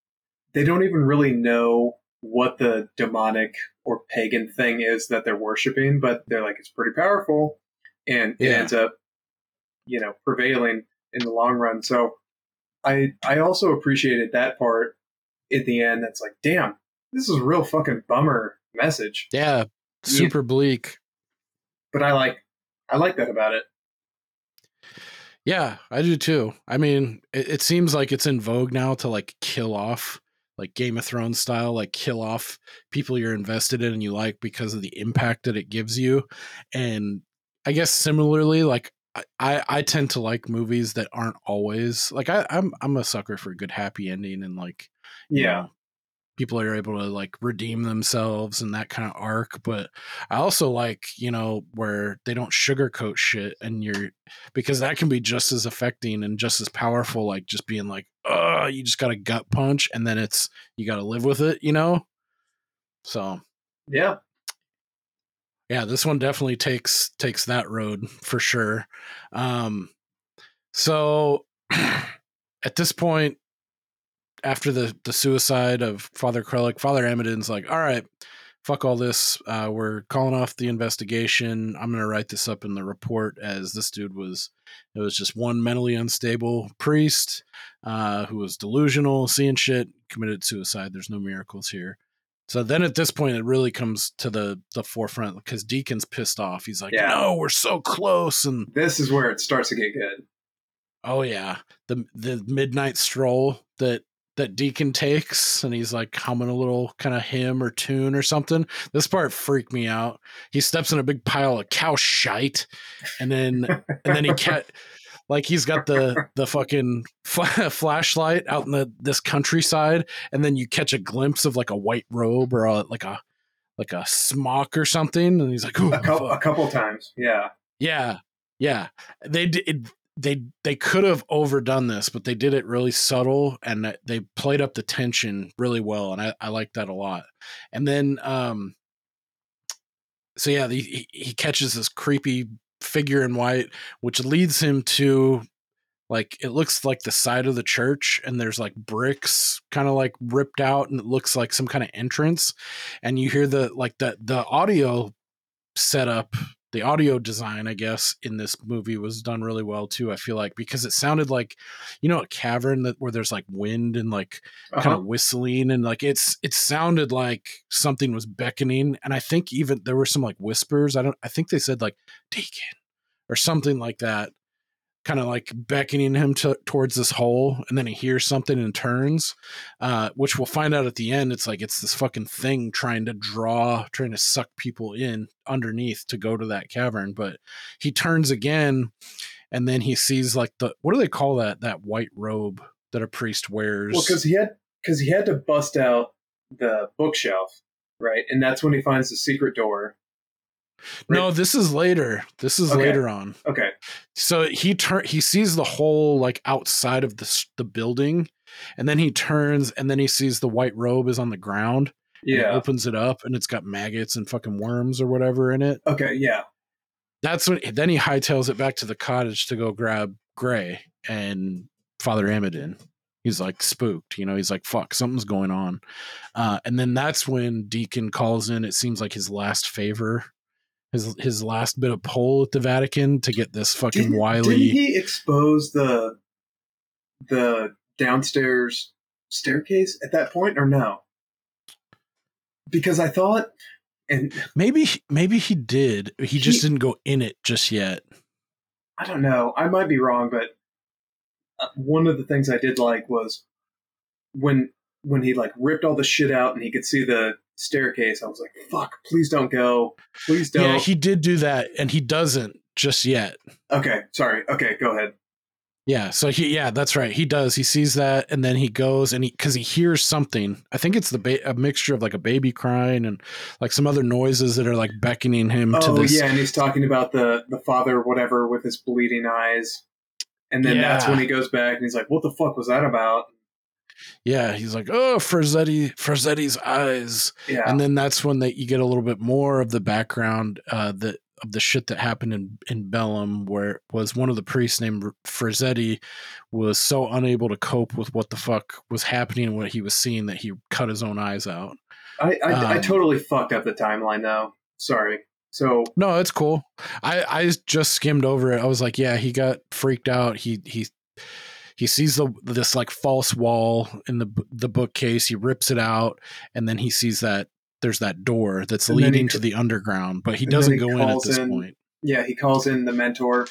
they don't even really know what the demonic or pagan thing is that they're worshiping, but they're like, it's pretty powerful, and it ends up, you know, prevailing in the long run. So I I also appreciated that part at the end. That's like, damn, this is a real fucking bummer message. yeah super bleak But I like I like that about it. Yeah, I do too. I mean, it, it seems like it's in vogue now to like kill off, like Game of Thrones style, like kill off people you're invested in and you like because of the impact that it gives you. And I guess similarly, like I, I, tend to like movies that aren't always like I, I'm I'm a sucker for a good happy ending and like Yeah. know, people are able to like redeem themselves and that kind of arc but i also like you know where they don't sugarcoat shit and you're because that can be just as affecting and just as powerful like just being like oh you just got a gut punch and then it's you got to live with it you know so Yeah. yeah this one definitely takes takes that road for sure um so [CLEARS THROAT] at this point after the the suicide of father Crellick father amidon's like all right fuck all this uh we're calling off the investigation i'm gonna write this up in the report as this dude was it was just one mentally unstable priest uh who was delusional seeing shit committed suicide there's no miracles here so then at this point, it really comes to the the forefront because Deacon's pissed off. He's like, Yeah. "No, we're so close!" And This is where it starts to get good. oh yeah, the the midnight stroll that that Deacon takes, and he's like humming a little kind of hymn or tune or something. This part freaked me out. He steps in a big pile of cow shite, and then and then he [LAUGHS] cat like he's got the the fucking fl- [LAUGHS] flashlight out in the this countryside and then you catch a glimpse of like a white robe or a, like a like a smock or something and he's like a, couple, a couple times. Yeah. yeah yeah they did they they could have overdone this but they did it really subtle and they played up the tension really well and i, I like that a lot. And then um so yeah the, he, he catches this creepy figure in white which leads him to like it looks like the side of the church and there's like bricks kind of like ripped out and it looks like some kind of entrance. And you hear the like the the audio setup the audio design i guess in this movie was done really well too i feel like because it sounded like you know a cavern that where there's like wind and like kind Uh-huh. of whistling and like it's it sounded like something was beckoning and i think even there were some like whispers i don't i think they said like deacon or something like that kind of like beckoning him to, towards this hole and then he hears something and turns uh, which we'll find out at the end it's like it's this fucking thing trying to draw trying to suck people in underneath to go to that cavern but he turns again and then he sees like the what do they call that that white robe that a priest wears Well, because he had because he had to bust out the bookshelf, right? And that's when he finds the secret door. No this is later this is Okay. later on Okay. so he turn he sees the hole like outside of the the building and then he turns and then he sees the white robe is on the ground Yeah. opens it up and it's got maggots and fucking worms or whatever in it Okay. Yeah. that's when then he hightails it back to the cottage to go grab gray and father amidon he's like spooked you know he's like fuck something's going on uh, and then that's when deacon calls in it seems like his last favor his his last bit of pull at the vatican to get this fucking Didn't, wily didn't he expose the the downstairs staircase at that point, or no? Because I thought, and Maybe maybe he did. He just didn't go in it just yet. I don't know. I might be wrong, but uh, one of the things I did like was when when he like ripped all the shit out and he could see the staircase. I was like, "Fuck! Please don't go. Please don't." Yeah, he did do that, and he doesn't just yet. okay, sorry. Okay, go ahead. Yeah, so he yeah, that's right. He does. He sees that and then he goes and he cuz he hears something. I think it's the ba- a mixture of like a baby crying and like some other noises that are like beckoning him to Oh this yeah, and he's talking about the the father, whatever, with his bleeding eyes. And then that's when he goes back and he's like, "What the fuck was that about?" Yeah, he's like, "Oh, Frazzetti, Frazzetti's eyes." Yeah, And then that's when that you get a little bit more of the background uh that of the shit that happened in in Bellum where it was one of the priests named Frazzetti was so unable to cope with what the fuck was happening and what he was seeing that he cut his own eyes out. I I, I um, totally fucked up the timeline though. Sorry. So No, it's cool. I I just skimmed over it. I was like, yeah, he got freaked out. He he he sees the this like false wall in the the bookcase. He rips it out, and then he sees that there's that door that's And then he leading to the underground, but he doesn't he go in at this in- point. yeah, he calls in the mentor.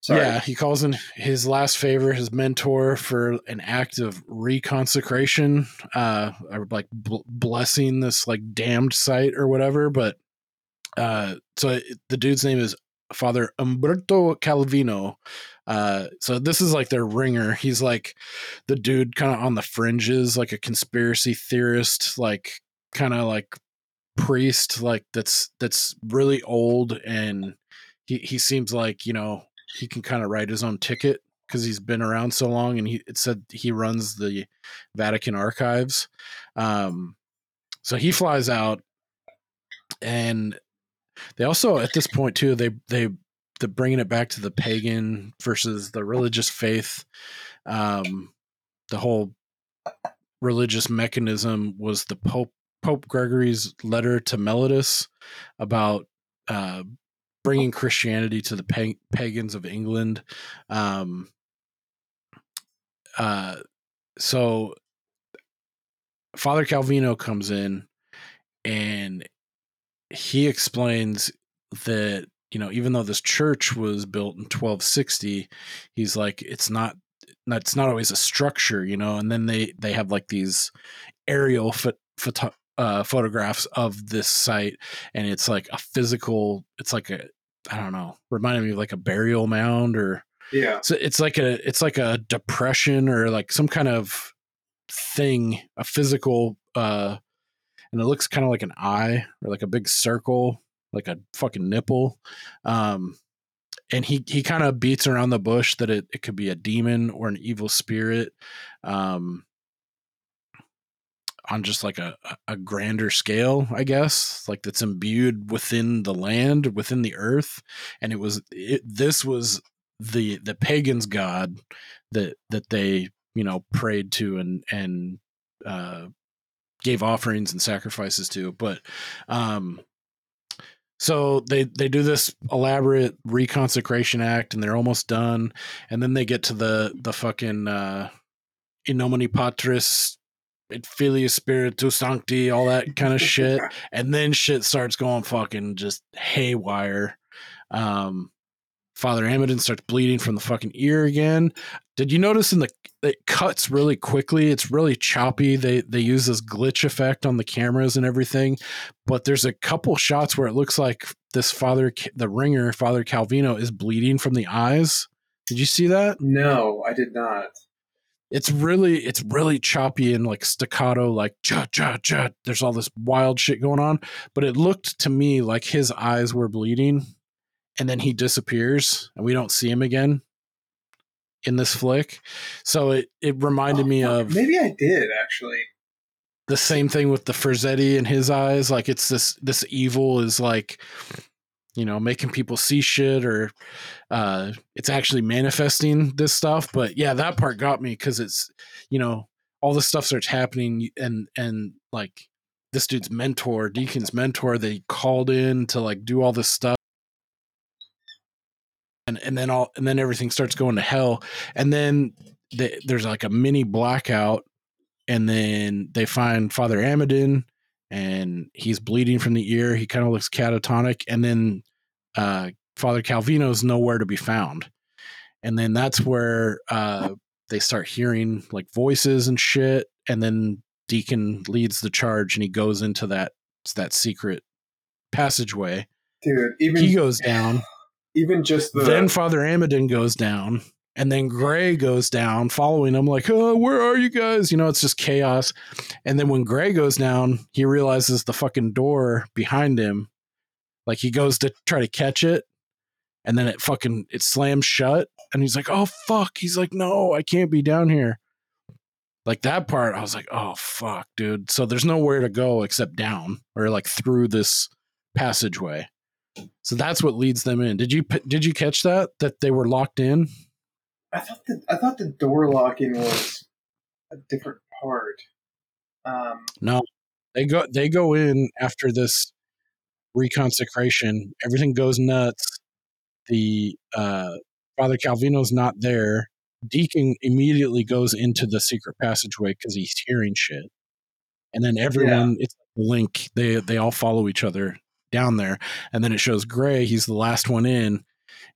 Sorry. Yeah, he calls in his last favor, his mentor, for an act of reconsecration, uh, or like bl- blessing this like damned site or whatever. But uh, so it, the dude's name is Father Umberto Calvino. Uh, so this is like their ringer. He's like the dude kind of on the fringes, like a conspiracy theorist, like kind of like priest, like that's that's really old and he he seems like you know he can kind of write his own ticket because he's been around so long and he it said he runs the Vatican archives. Um, so he flies out and they also at this point too they they the bringing it back to the pagan versus the religious faith um the whole religious mechanism was the pope pope gregory's letter to mellitus about uh bringing christianity to the pa- pagans of england. Um uh so father calvino comes in and he explains that you know even though this church was built in 1260 he's like it's not it's not always a structure you know and then they they have like these aerial pho- photo, uh, photographs of this site and it's like a physical it's like a i don't know reminded me of like a burial mound or Yeah. so it's like a it's like a depression or like some kind of thing a physical uh and it looks kind of like an eye or like a big circle like a fucking nipple um and he he kind of beats around the bush that it, it could be a demon or an evil spirit um on just like a a grander scale i guess like that's imbued within the land within the earth. And it was it, this was the the pagans god that that they you know prayed to and and uh gave offerings and sacrifices to. But um so they they do this elaborate reconsecration act and they're almost done. And then they get to the the fucking uh in nomine patris et filius spiritus sancti all that kind of [LAUGHS] shit. And then shit starts going fucking just haywire. Um father Amidon starts bleeding from the fucking ear again. Did you notice in the it cuts really quickly? It's really choppy. They they use this glitch effect on the cameras and everything but there's a couple shots where it looks like this father the ringer father calvino is bleeding from the eyes. Did you see that? No, I did not. it's really it's really choppy and like staccato like ja ja ja. There's all this wild shit going on but it looked to me like his eyes were bleeding and then he disappears and we don't see him again in this flick so it it reminded Oh, me of Maybe I did actually. the same thing with the Frazzetti in his eyes. Like it's this this evil is like, you know, making people see shit or uh it's actually manifesting this stuff. But yeah, that part got me because it's, you know, all this stuff starts happening and and like this dude's mentor, Deacon's mentor, they called in to like do all this stuff. And and then all and then everything starts going to hell. And then the, there's like a mini blackout and then they find Father Amidon, and he's bleeding from the ear. He kind of looks catatonic, and then uh, Father Calvino's nowhere to be found. And then that's where uh, they start hearing like voices and shit. And then Deacon leads the charge and he goes into that that secret passageway. Dude, even he goes down. Even just the Then Father Amidon goes down. And then Gray goes down, following him, like, oh, where are you guys? You know, it's just chaos. And then when Gray goes down, he realizes the fucking door behind him. Like he goes to try to catch it, and then it fucking it slams shut. And he's like, oh fuck. He's like, no, I can't be down here. Like that part, I was like, oh fuck, dude. So there's nowhere to go except down or like through this passageway. So that's what leads them in. Did you did you catch that that they were locked in? I thought the I thought the door locking was a different part. Um, No, they go they go in after this reconsecration. Everything goes nuts. The uh, Father Calvino's not there. Deacon immediately goes into the secret passageway because he's hearing shit, and then everyone it's like a link. They they all follow each other down there, and then it shows Gray. He's the last one in,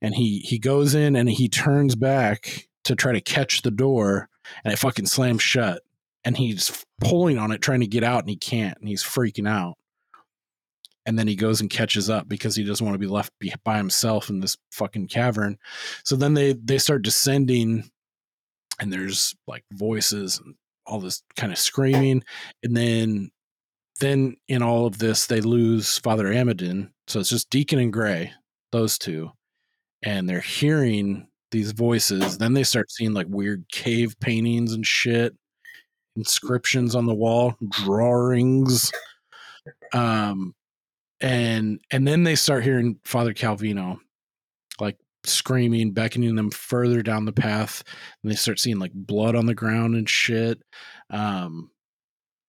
and he he goes in and he turns back to try to catch the door, and it fucking slams shut. And he's pulling on it trying to get out and he can't and he's freaking out. And then he goes and catches up because he doesn't want to be left by himself in this fucking cavern. So then they they start descending and there's like voices and all this kind of screaming. And then then in all of this they lose father amidon so it's just deacon and gray those two and they're hearing these voices then they start seeing like weird cave paintings and shit inscriptions on the wall, drawings. Um and and then they start hearing Father Calvino like screaming, beckoning them further down the path, and they start seeing like blood on the ground and shit. Um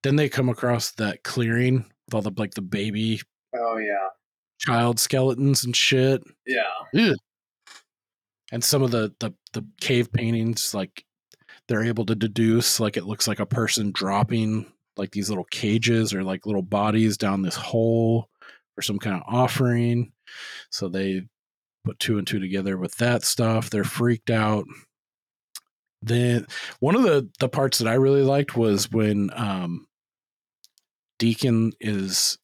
then they come across that clearing with all the like the baby oh yeah, child skeletons and shit. yeah. Ugh. And some of the, the the cave paintings, like they're able to deduce, like it looks like a person dropping like these little cages or like little bodies down this hole for some kind of offering. So they put two and two together with that stuff. They're freaked out. Then one of the the parts that I really liked was when um Deacon is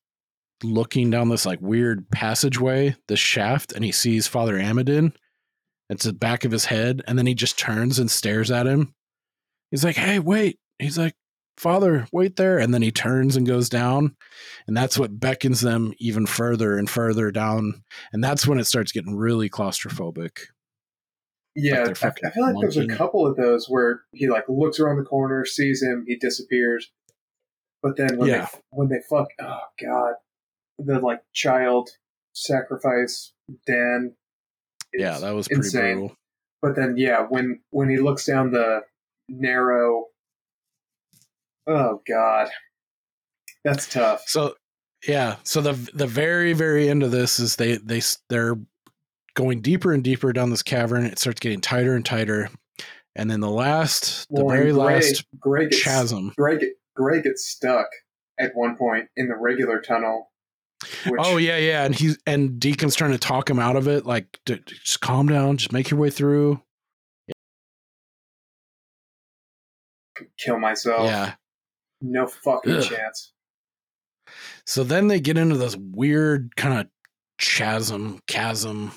looking down this like weird passageway, this shaft, and he sees Father Amidon. It's the back of his head, and then he just turns and stares at him. He's like, "Hey, wait!" He's like, "Father, wait there!" And then he turns and goes down, and that's what beckons them even further and further down. And that's when it starts getting really claustrophobic. Yeah, they're I, I feel like there's a couple of those where he like looks around the corner, sees him, he disappears. But then when Yeah. they when they fuck, oh god, the like child sacrifice Dan. yeah, that was pretty insane. brutal. But then yeah, when when he looks down the narrow, oh god, that's tough. So yeah, so the the very very end of this is they they they're going deeper and deeper down this cavern. It starts getting tighter and tighter, and then the last, the very Gray- last gets, chasm. Get- Gray gets stuck at one point in the regular tunnel. Which, Oh yeah, yeah, and he's and Deacon's trying to talk him out of it. Like, "D- d- just calm down, just make your way through. kill myself. Yeah. No fucking Ugh. chance. So then they get into this weird kind of chasm, chasm,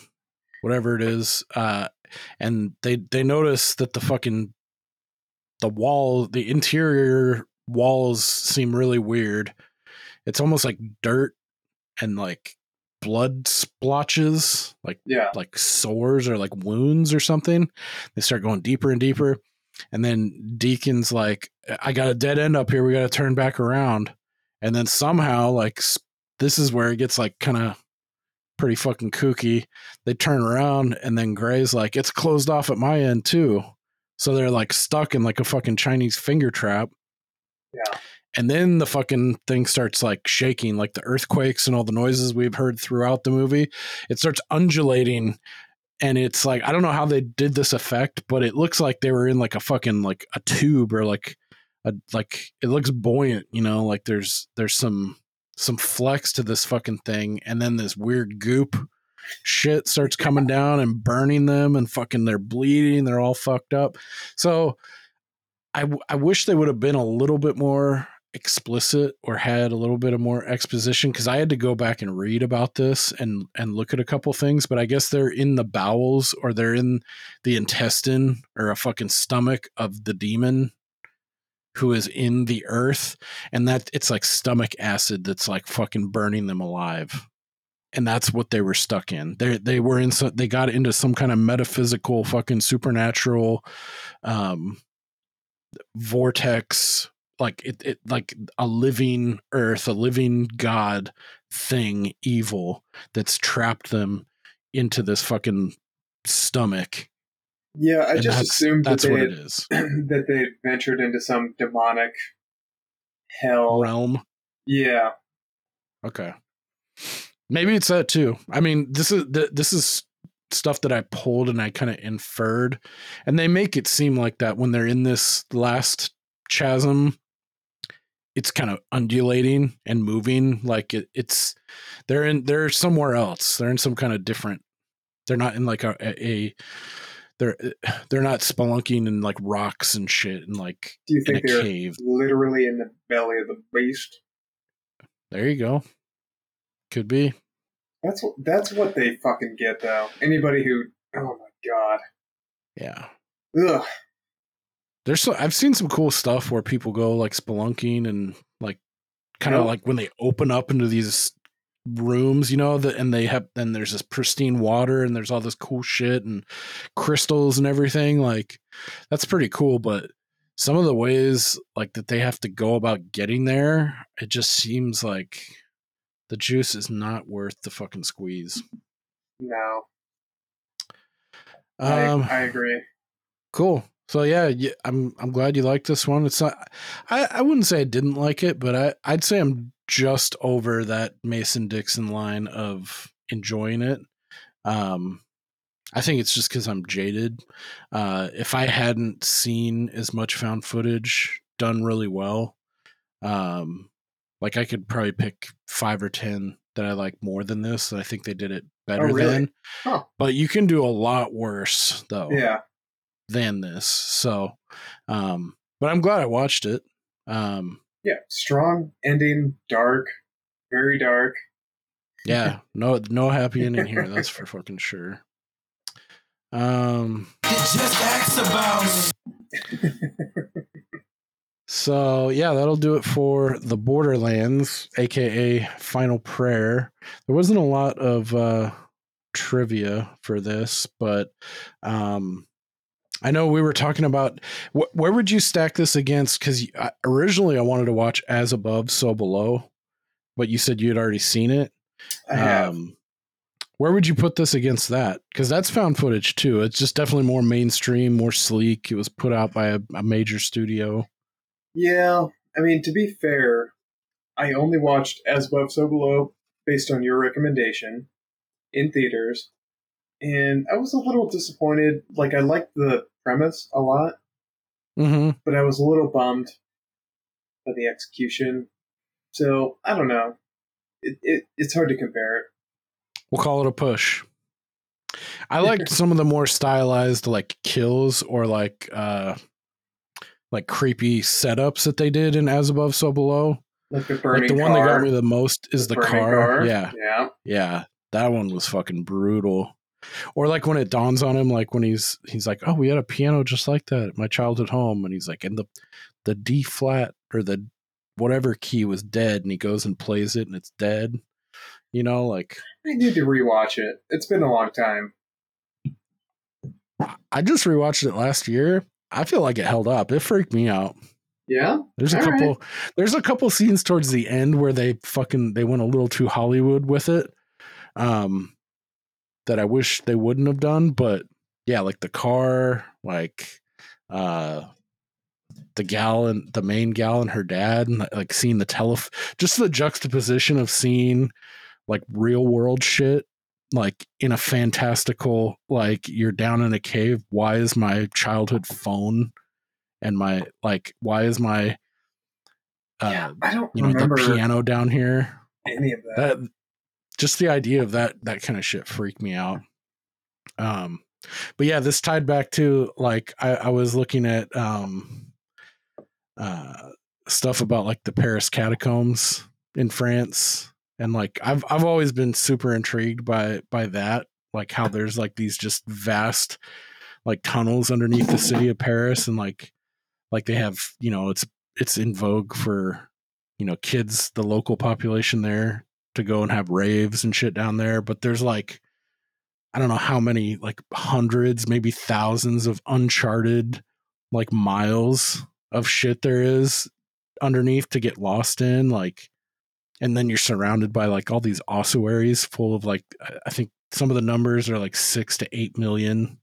whatever it is, uh, and they they notice that the fucking the wall, the interior walls seem really weird. It's almost like dirt and like blood splotches, like Yeah. like sores or like wounds or something. They start going deeper and deeper. And then Deacon's like, I got a dead end up here. We got to turn back around. And then somehow, like, this is where it gets like kind of pretty fucking kooky. They turn around and then Gray's like, it's closed off at my end too. So they're like stuck in like a fucking Chinese finger trap. Yeah. And then the fucking thing starts like shaking, like the earthquakes and all the noises we've heard throughout the movie. It starts undulating. And it's like, I don't know how they did this effect, but it looks like they were in like a fucking like a tube or like a like it looks buoyant, you know, like there's there's some some flex to this fucking thing, and then this weird goop shit starts coming down and burning them and fucking they're bleeding they're all fucked up so i w- i wish they would have been a little bit more explicit or had a little bit of more exposition because i had to go back and read about this and and look at a couple things but i guess they're in the bowels or they're in the intestine or a fucking stomach of the demon who is in the earth and that it's like stomach acid that's like fucking burning them alive. And that's what they were stuck in. They they were in so, they got into some kind of metaphysical fucking supernatural um vortex like it, it like a living earth a living god thing evil that's trapped them into this fucking stomach Yeah, I and just assumed that that's they what had, it is [CLEARS THROAT] that they had ventured into some demonic hell. realm Yeah, Okay. Maybe it's that too. I mean, this is this is stuff that I pulled and I kind of inferred, and they make it seem like that when they're in this last chasm. It's kind of undulating and moving, like it, it's they're in they're somewhere else. They're in some kind of different. They're not in like a, a, they're [SIGHS] they're not spelunking in like rocks and shit and like do you think they're cave. literally in the belly of the beast? There you go. Could be. That's what that's what they fucking get though. Anybody who oh my god. Yeah. Ugh. There's so I've seen some cool stuff where people go like spelunking and like kind of Yeah. like when they open up into these rooms, you know, that and they have then there's this pristine water and there's all this cool shit and crystals and everything. Like that's pretty cool, but some of the ways like that they have to go about getting there, it just seems like the juice is not worth the fucking squeeze. No. Um I, I agree. Cool. So yeah, yeah, I'm I'm glad you liked this one. It's not I, I wouldn't say I didn't like it, but I, I'd say I'm just over that Mason Dixon line of enjoying it. Um I think it's just because I'm jaded. Uh if I hadn't seen as much found footage done really well, um like I could probably pick five or ten that I like more than this. I think they did it better Oh, really? than. Huh. But you can do a lot worse though Yeah. than this. So, um, but I'm glad I watched it. Um, Yeah. Strong ending, dark, very dark. yeah, no, no happy ending here. [LAUGHS] That's for fucking sure. Um, it Just ask about me. [LAUGHS] so yeah, that'll do it for the Borderlands, aka Final Prayer. There wasn't a lot of uh, trivia for this, but um, I know we were talking about wh- where would you stack this against? Because originally I wanted to watch As Above, So Below, but you said you had already seen it. I have. Um, where would you put this against that? Because that's found footage too. It's just definitely more mainstream, more sleek. It was put out by a, a major studio. Yeah, I mean, to be fair, I only watched As Above, So Below based on your recommendation in theaters, and I was a little disappointed. Like, I liked the premise a lot, Mm-hmm. but I was a little bummed by the execution. So, I don't know. It, it It's hard to compare it. We'll call it a push. I liked [LAUGHS] some of the more stylized like kills or like uh like creepy setups that they did in As Above So Below. Like the Like the one that got me the most is the, burning car. Yeah. Yeah. Yeah. That one was fucking brutal. Or like when it dawns on him, like when he's he's like, Oh, we had a piano just like that at my childhood home. And he's like, and the the D flat or the whatever key was dead and he goes and plays it and it's dead. You know, like I need to rewatch it. It's been a long time. I just rewatched it last year. I feel like it held up. It freaked me out. Yeah? There's a All right. couple there's a couple scenes towards the end where they fucking they went a little too Hollywood with it. Um that I wish they wouldn't have done, but yeah, like the car, like uh the gal and the main gal and her dad and like seeing the tele just the juxtaposition of seeing like real world shit like in a fantastical like you're down in a cave why is my childhood phone and my like why is my uh yeah, I don't you know remember the piano down here any of that. that just the idea of that that kind of shit freaked me out. Um, but yeah, this tied back to like I, I was looking at um, uh, stuff about like the Paris catacombs in France, and like I've I've always been super intrigued by by that, like how there's like these just vast like tunnels underneath the city of Paris, and like like they have you know it's it's in vogue for you know kids the local population there to go and have raves and shit down there but there's like i don't know how many like hundreds maybe thousands of uncharted like miles of shit there is underneath to get lost in like and then you're surrounded by like all these ossuaries full of like I- think some of the numbers are like 6 to 8 million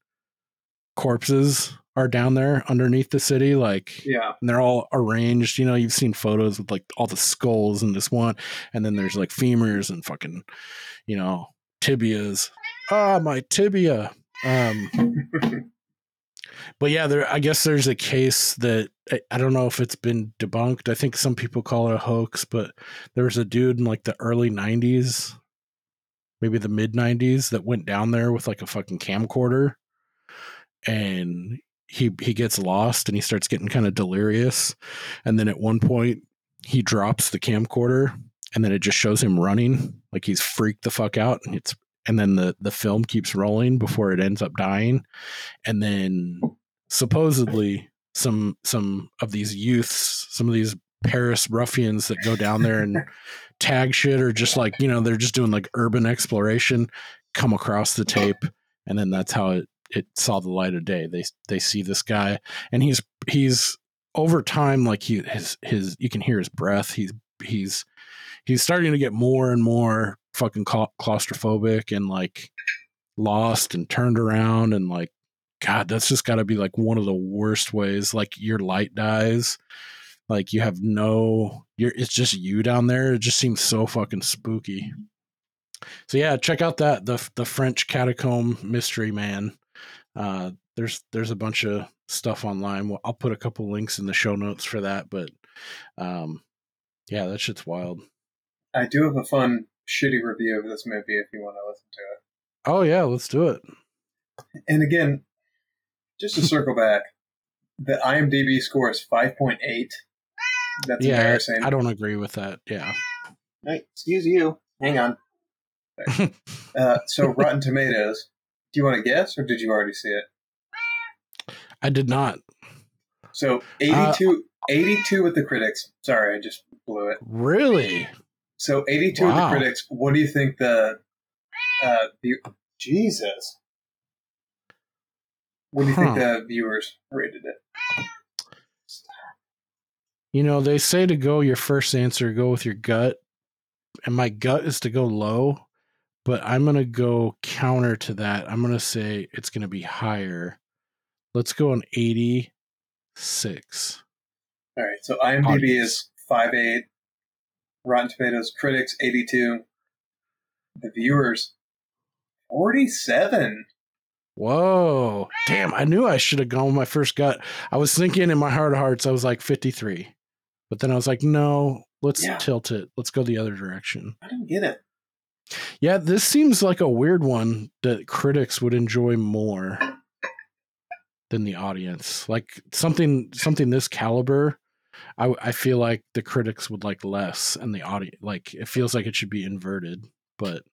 corpses are down there underneath the city like Yeah. and they're all arranged. You know, you've seen photos with like all the skulls in this one, and then there's like femurs and fucking, you know, tibias. Ah, my tibia. Um, [LAUGHS] but yeah, there. I guess there's a case that I, I don't know if it's been debunked. I think some people call it a hoax, but there was a dude in like the early '90s, maybe the mid '90s, that went down there with like a fucking camcorder, and he he gets lost and he starts getting kind of delirious and then at one point he drops the camcorder and then it just shows him running like he's freaked the fuck out and it's and then the the film keeps rolling before it ends up dying. And then supposedly some some of these youths some of these paris ruffians that go down there and [LAUGHS] tag shit or just like you know they're just doing like urban exploration come across the tape. And then that's how it it saw the light of day. They they see this guy and he's he's over time like he his his you can hear his breath. He's he's he's starting to get more and more fucking claustrophobic and like lost and turned around and like god that's just got to be like one of the worst ways like your light dies. Like you have no you're it's just you down there. It just seems so fucking spooky. So yeah check out that the the french catacomb mystery man. Uh there's there's a bunch of stuff online. I'll put a couple links in the show notes for that but um yeah that shit's wild. I do have a fun, shitty review of this movie if you want to listen to it. oh yeah let's do it And again, just to circle back, the IMDb score is 5.8. That's yeah embarrassing. I, don't agree with that yeah Hey, excuse you. Hang on. [LAUGHS] Uh, so, Rotten Tomatoes. Do you want to guess, or did you already see it? i did not So, 82, 82 with the critics. Sorry, I just blew it. really So, 82 with Wow. the critics. What do you think the. Uh, view- Jesus. What do you think the viewers rated it? You know, they say to go your first answer, go with your gut. And my gut is to go low, but I'm going to go counter to that. I'm going to say it's going to be higher. Let's go on 86. All right, so IMDb Audience. is 5.8. Rotten Tomatoes critics 82. The viewers 47. Whoa. Damn, I knew I should have gone with my first gut. I was thinking in my heart of hearts, I was like 53. But then I was like, no, let's Yeah. tilt it. Let's go the other direction. I didn't get it. Yeah, this seems like a weird one that critics would enjoy more than the audience. Like something something this caliber, I I feel like the critics would like less and the audience like it feels like it should be inverted. But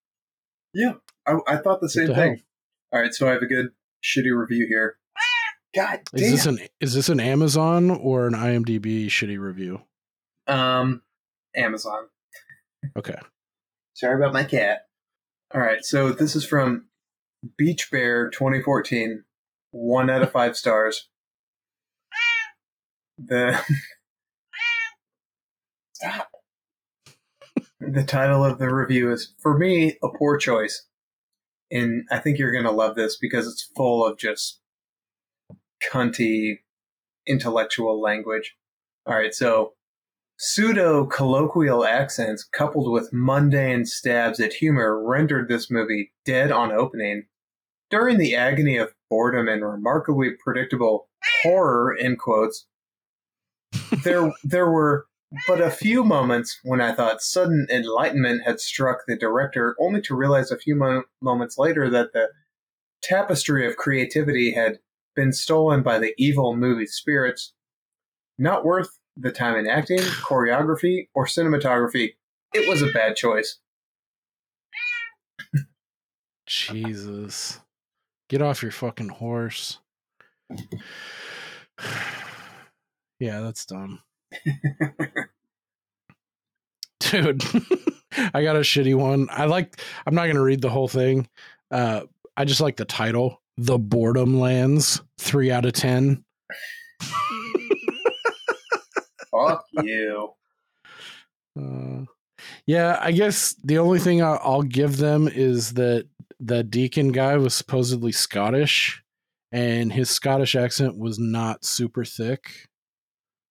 Yeah, I, I thought the same the thing. hell? All right, so I have a good shitty review here. God damn. is this an is this an Amazon or an IMDb shitty review? um, Amazon. Okay. Sorry about my cat. All right, so this is from Beach Bear 2014. One out of five stars. The [LAUGHS] stop. The title of the review is for me a poor choice, and I think you're gonna love this because it's full of just cunty intellectual language. All right, so pseudo colloquial accents coupled with mundane stabs at humor rendered this movie dead on opening. During the agony of boredom and remarkably predictable horror in quotes, [LAUGHS] there there were but a few moments when I thought sudden enlightenment had struck the director, only to realize a few mo- moments later that the tapestry of creativity had been stolen by the evil movie spirits. Not worth the time in acting, choreography, or cinematography. It was a bad choice. Jesus. Get off your fucking horse. [SIGHS] yeah, that's dumb. [LAUGHS] Dude, [LAUGHS] I got a shitty one. I like I'm not going to read the whole thing. Uh I just like the title, The Boredom Lands, 3 out of 10. Fuck you. [LAUGHS] Uh, yeah, I guess the only thing I'll, I'll give them is that the deacon guy was supposedly Scottish, and his Scottish accent was not super thick.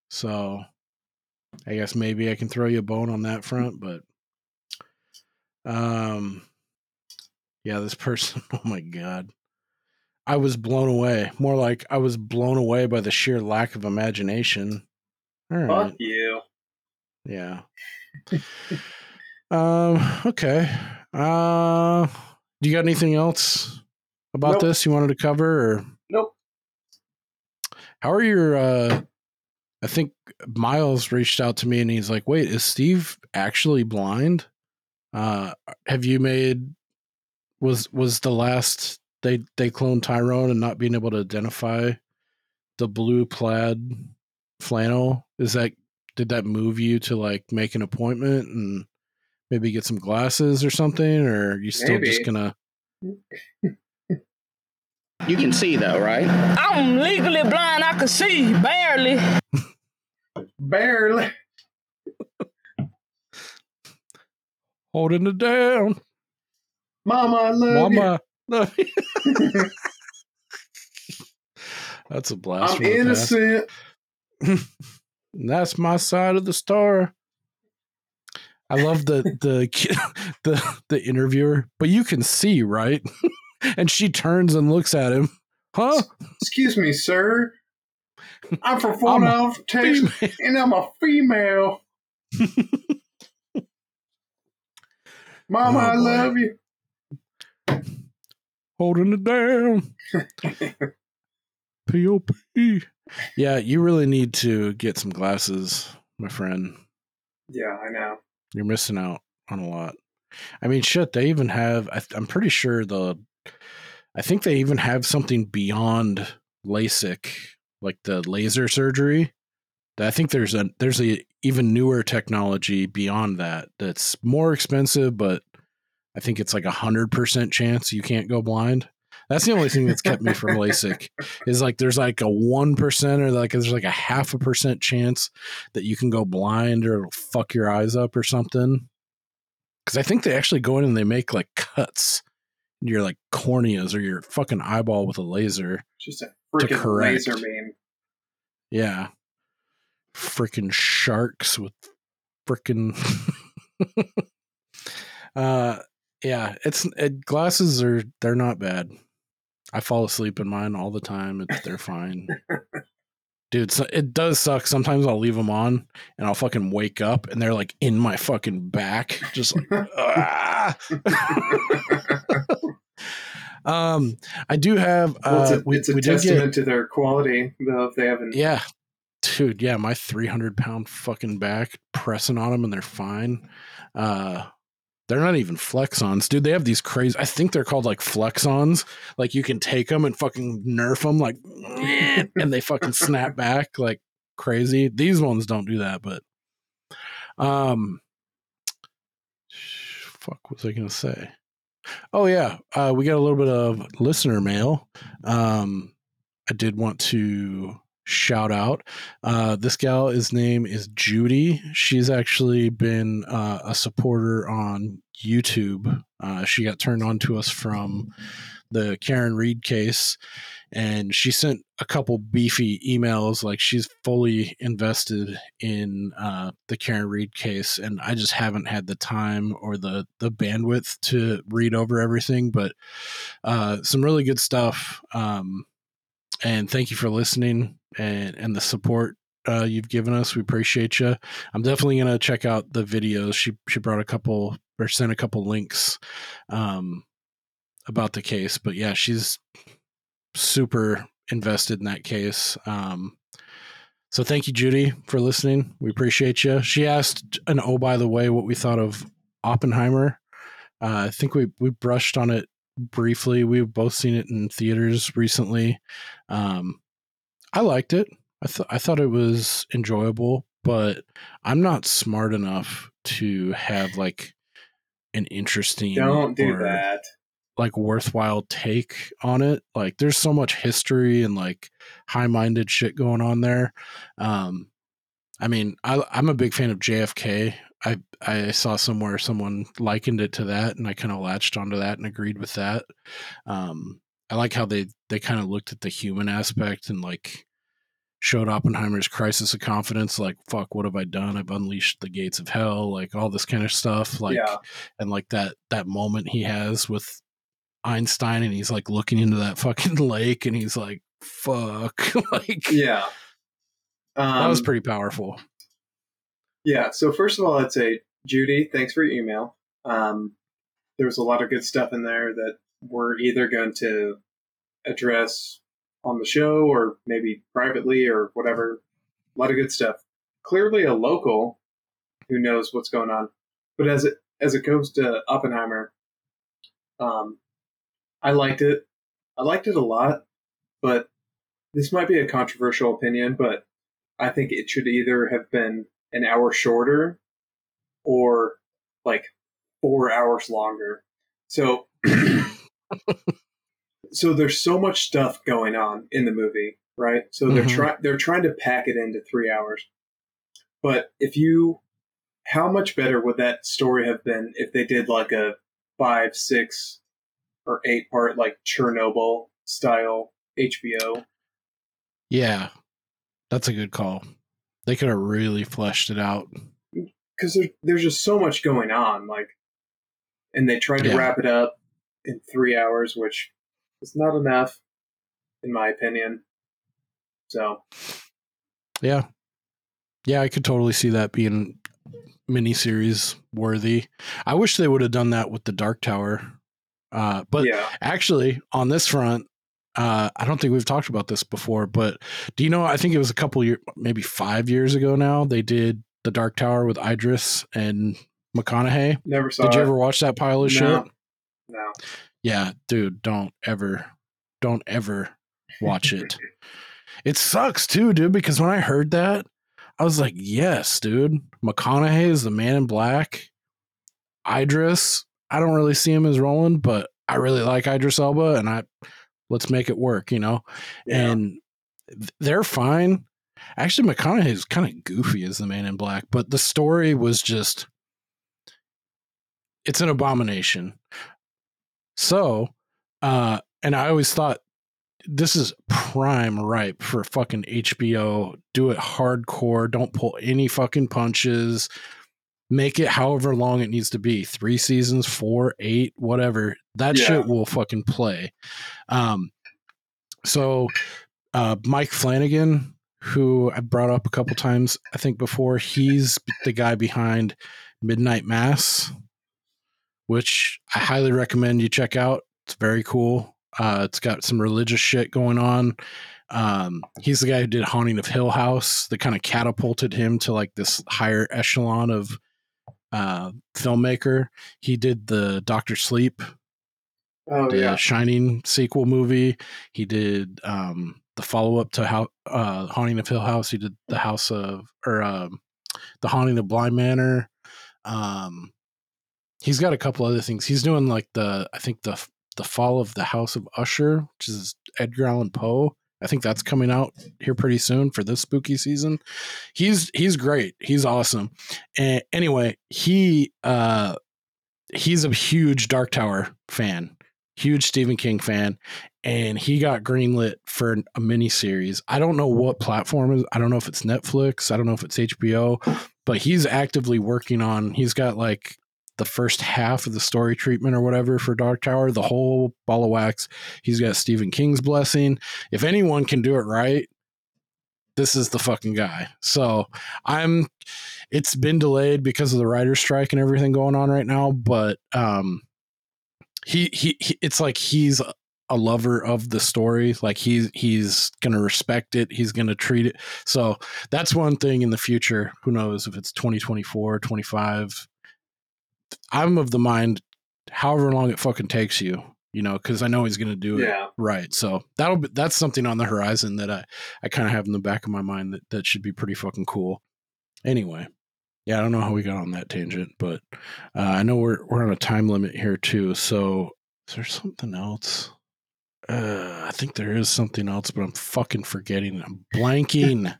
So, I guess maybe I can throw you a bone on that front, but um, yeah, this [LAUGHS] person. Oh my god, I was blown away. More like I was blown away by the sheer lack of imagination. All right. Fuck you. Yeah. um. Okay. Uh. Do you got anything else about Nope. this you wanted to cover, or Nope. how are your? uh I think Miles reached out to me and he's like, "Wait, is Steve actually blind? Uh Have you made? Was was the last they they cloned Tyrone and not being able to identify the blue plaid flannel? Is that did that move you to like make an appointment and maybe get some glasses or something or are you still just gonna [LAUGHS] You can see though, right? I'm legally blind. I can see barely. [LAUGHS] Barely. holding it down Mama, I love mama love you. [LAUGHS] that's a blast I'm from the past. innocent. [LAUGHS] That's my side of the star. i love the the the the interviewer but you can see right and she turns and looks at him huh Excuse me, sir. I'm from [LAUGHS] I'm Fort a Texas, female. and I'm a female. [LAUGHS] Mama, Oh, I love you. holding it down. [LAUGHS] Pop. Yeah, you really need to get some glasses, my friend. Yeah, I know. You're missing out on a lot. I mean, shit. They even have. I, I'm pretty sure the. I think they even have something beyond LASIK, like the laser surgery. I think there's a there's a even newer technology beyond that that's more expensive, but I think it's like a hundred percent chance you can't go blind. That's the only thing that's kept me from LASIK [LAUGHS] is like there's like a one percent or like there's like a half a percent chance that you can go blind or it'll fuck your eyes up or something. Because I think they actually go in and they make like cuts your like corneas or your fucking eyeball with a laser. Just a To freaking correct. laser beam. Yeah. Freaking sharks with freaking [LAUGHS] uh yeah, it's it, glasses are they're not bad. I fall asleep in mine all the time. It, they're fine. [LAUGHS] Dude, so it does suck. Sometimes I'll leave them on and I'll fucking wake up and they're like in my fucking back, just like [LAUGHS] ah! [LAUGHS] um, I do have. Uh, Well, it's a, we it's a we testament get to their quality, though, if they haven't. yeah, dude. Yeah, my three hundred pound fucking back pressing on them and they're fine. Uh, they're not even flexons, dude. They have these crazy. I think they're called like flexons. Like you can take them and fucking nerf them, like, [LAUGHS] and they fucking snap back like crazy. These ones don't do that, but um, fuck, was I gonna say? Oh yeah, uh, we got a little bit of listener mail. Um, I did want to shout out. Uh, this gal, his name is Judy. She's actually been uh, a supporter on YouTube. Uh, she got turned on to us from the Karen Read case, and she sent a couple beefy emails. Like she's fully invested in uh, the Karen Read case, and I just haven't had the time or the the bandwidth to read over everything. But uh, some really good stuff. Um, and thank you for listening and and the support uh, you've given us. We appreciate you. I'm definitely gonna check out the videos. She she brought a couple or sent a couple links um, about the case, but yeah, she's super invested in that case. Um, so thank you, Judy, for listening. We appreciate you. She asked, and oh by the way, what we thought of Oppenheimer. Uh, I think we we brushed on it briefly. We've both seen it in theaters recently. Um, I liked it. I thought I thought it was enjoyable, but I'm not smart enough to have like an interesting Don't do or, that. like worthwhile take on it. Like there's so much history and like high-minded shit going on there. Um I mean, I I'm a big fan of JFK. I I saw somewhere someone likened it to that and I kind of latched onto that and agreed with that. Um I like how they they kind of looked at the human aspect and like showed Oppenheimer's crisis of confidence like fuck what have I done? I've unleashed the gates of hell, like all this kind of stuff like yeah. and like that that moment he has with Einstein and he's like looking into that [LAUGHS] fucking lake and he's like fuck [LAUGHS] like Yeah. Um, that was pretty powerful. Yeah. So first of all, I'd say Judy, thanks for your email. Um, there was a lot of good stuff in there that we're either going to address on the show or maybe privately or whatever. A lot of good stuff. Clearly, a local who knows what's going on. But as it as it goes to Oppenheimer, um, I liked it. I liked it a lot, but this might be a controversial opinion, but I think it should either have been an hour shorter or like four hours longer. So, [CLEARS THROAT] so there's so much stuff going on in the movie, right? So they're Mhm. trying they're trying to pack it into three hours. But if you, how much better would that story have been if they did like a five, six, or eight part like Chernobyl style HBO? Yeah. That's a good call. They could have really fleshed it out. because there, there's just so much going on like and they tried to Yeah. wrap it up in three hours which is not enough in my opinion so Yeah. Yeah, I could totally see that being miniseries worthy. I wish they would have done that with the Dark Tower. Uh, but yeah actually, on this front, uh, I don't think we've talked about this before, but do you know? I think it was a couple years, maybe five years ago now. They did the Dark Tower with Idris and McConaughey. never saw Did you it. ever watch that pile of No. shit? no Yeah, dude, don't ever, don't ever watch it. [LAUGHS] it sucks too, dude, because when I heard that, I was like, yes, dude. McConaughey is the man in black. Idris, I don't really see him as Roland, but I really like Idris Elba, and I let's make it work, you know. Yeah. And they're fine. Actually, McConaughey is kind of goofy as the man in black, but the story was just it's an abomination. So, uh, and I always thought this is prime ripe for fucking HBO. Do it hardcore. Don't pull any fucking punches. Make it however long it needs to be three seasons, four, eight, whatever. That Yeah. shit will fucking play. Um, so, uh, Mike Flanagan, who I brought up a couple times, I think before, he's the guy behind Midnight Mass, which I highly recommend you check out. It's very cool. Uh, it's got some religious shit going on. Um, he's the guy who did Haunting of Hill House that kind of catapulted him to like this higher echelon of uh, filmmaker. He did the Doctor Sleep, oh the yeah Shining sequel movie. He did um, the follow up to how uh, Haunting of Hill House. He did the House of or um, the Haunting of Bly Manor. Um, he's got a couple other things. He's doing like the I think the the Fall of the House of Usher, which is Edgar Allan Poe. I think that's coming out here pretty soon for this spooky season. He's he's great. He's awesome. And anyway, he uh he's a huge Dark Tower fan, huge Stephen King fan, and he got greenlit for a mini series. I don't know what platform is. I don't know if it's Netflix. I don't know if it's HBO, but he's actively working on. He's got like the first half of the story treatment or whatever for Dark Tower, the whole ball of wax. He's got Stephen King's blessing. If anyone can do it right, this is the fucking guy. So I'm it's been delayed because of the writer's strike and everything going on right now, but um he he, he it's like he's a lover of the story like he's he's gonna respect it he's gonna treat it so that's one thing in the future who knows if it's 2024 25 i'm of the mind however long it fucking takes you you know because i know he's gonna do it right so that'll be that's something on the horizon that i i kind of have in the back of my mind that that should be pretty fucking cool anyway yeah i don't know how we got on that tangent but uh, i know we're we're on a time limit here too so is there something else uh, I think there is something else, but I'm fucking forgetting. I'm blanking.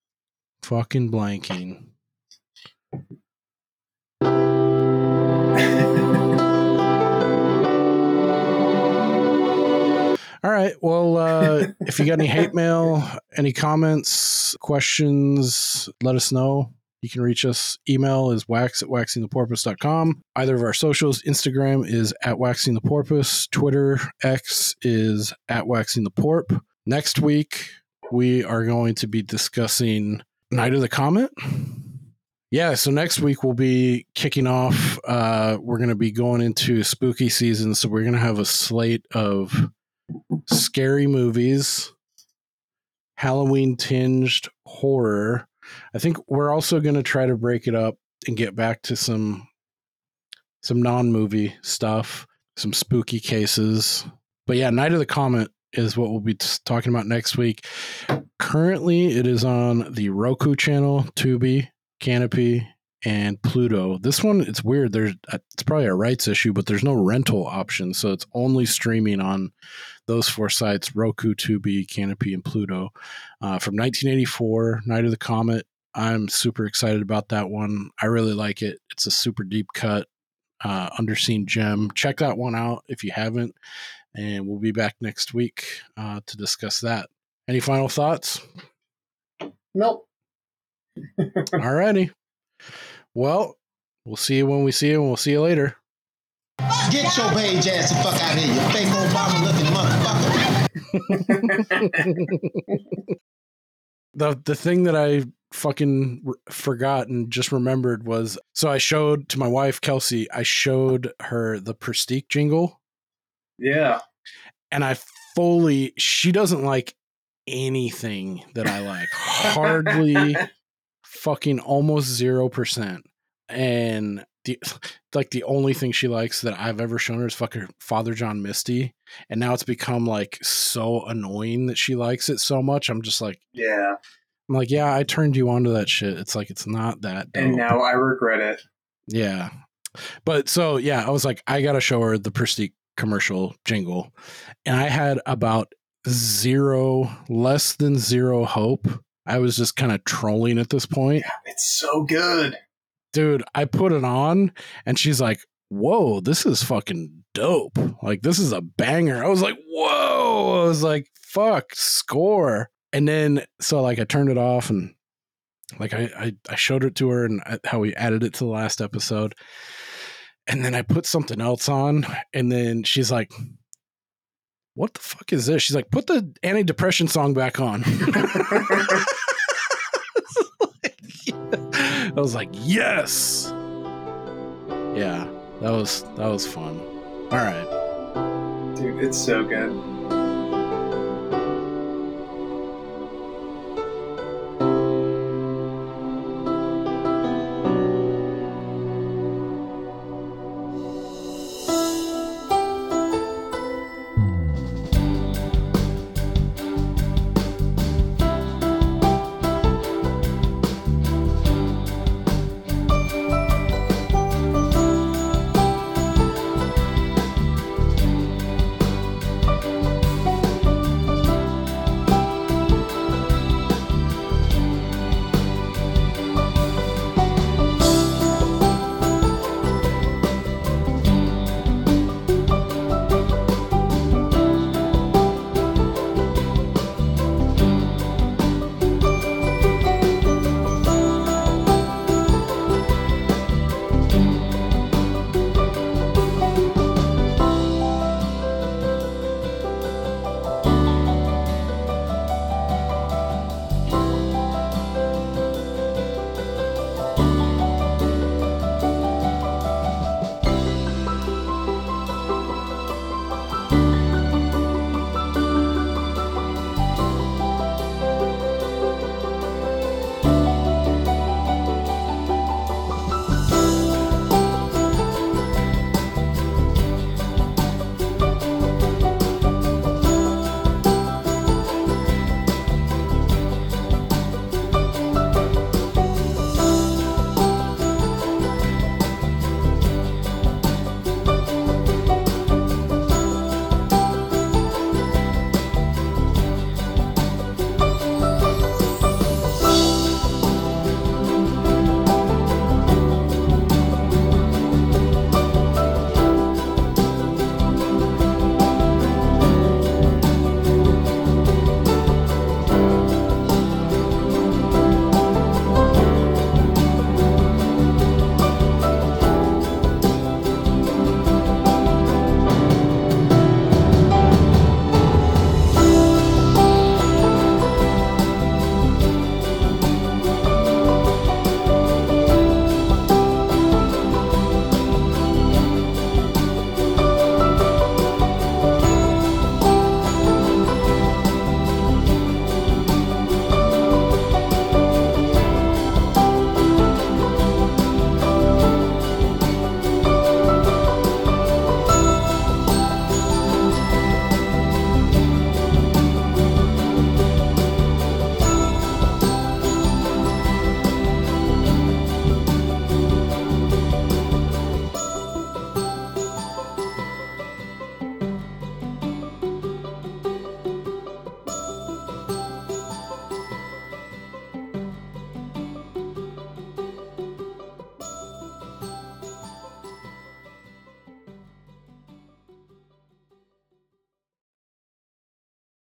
[LAUGHS] fucking blanking. All right. Well, uh, [LAUGHS] if you got any hate mail, any comments, questions, let us know. You can reach us. Email is wax at waxingtheporpoise.com. Either of our socials, Instagram is at waxing the porpoise. Twitter, X is at waxing the porp. Next week, we are going to be discussing Night of the Comet. Yeah, so next week we'll be kicking off. Uh, we're going to be going into spooky season. So we're going to have a slate of scary movies, Halloween tinged horror. I think we're also going to try to break it up and get back to some some non-movie stuff, some spooky cases. But yeah, Night of the Comet is what we'll be talking about next week. Currently, it is on the Roku channel, Tubi, Canopy, and Pluto. This one, it's weird. There's uh, it's probably a rights issue, but there's no rental option, so it's only streaming on those four sites: Roku, Tubi, Canopy, and Pluto. Uh, from 1984, Night of the Comet. I'm super excited about that one. I really like it. It's a super deep cut, uh, underseen gem. Check that one out if you haven't, and we'll be back next week uh, to discuss that. Any final thoughts? Nope. Alrighty. Well, we'll see you when we see you, and we'll see you later. Get your beige ass the fuck out of here, you fake Obama looking motherfucker. [LAUGHS] the the thing that I fucking r- forgot and just remembered was so I showed to my wife Kelsey. I showed her the Pristiq jingle, Yeah. and I fully she doesn't like anything that I like. [LAUGHS] Hardly, fucking almost zero percent. And the [LAUGHS] like the only thing she likes that I've ever shown her is fucking Father John Misty, and now it's become like so annoying that she likes it so much. I'm just like. Yeah. I'm like, yeah, I turned you onto that shit. It's like it's not that. Dope. And now I regret it. yeah, but so yeah, I was like, I gotta show her the Pristiq commercial jingle, and I had about zero, less than zero hope. I was just kind of trolling at this point, It's so good. dude. I put it on, and she's like, "Whoa, this is fucking dope! Like this is a banger." I was like, "Whoa!" I was like, "Fuck, score!" And then so like I turned it off and like I, I I showed it to her and I- how we added it to the last episode, and then I put something else on, and then she's like, "What the fuck is this?" She's like, "Put the anti-depression song back on." [LAUGHS] [LAUGHS] I was like, "Yes." Yeah, that was that was fun. All right. Dude, it's so good.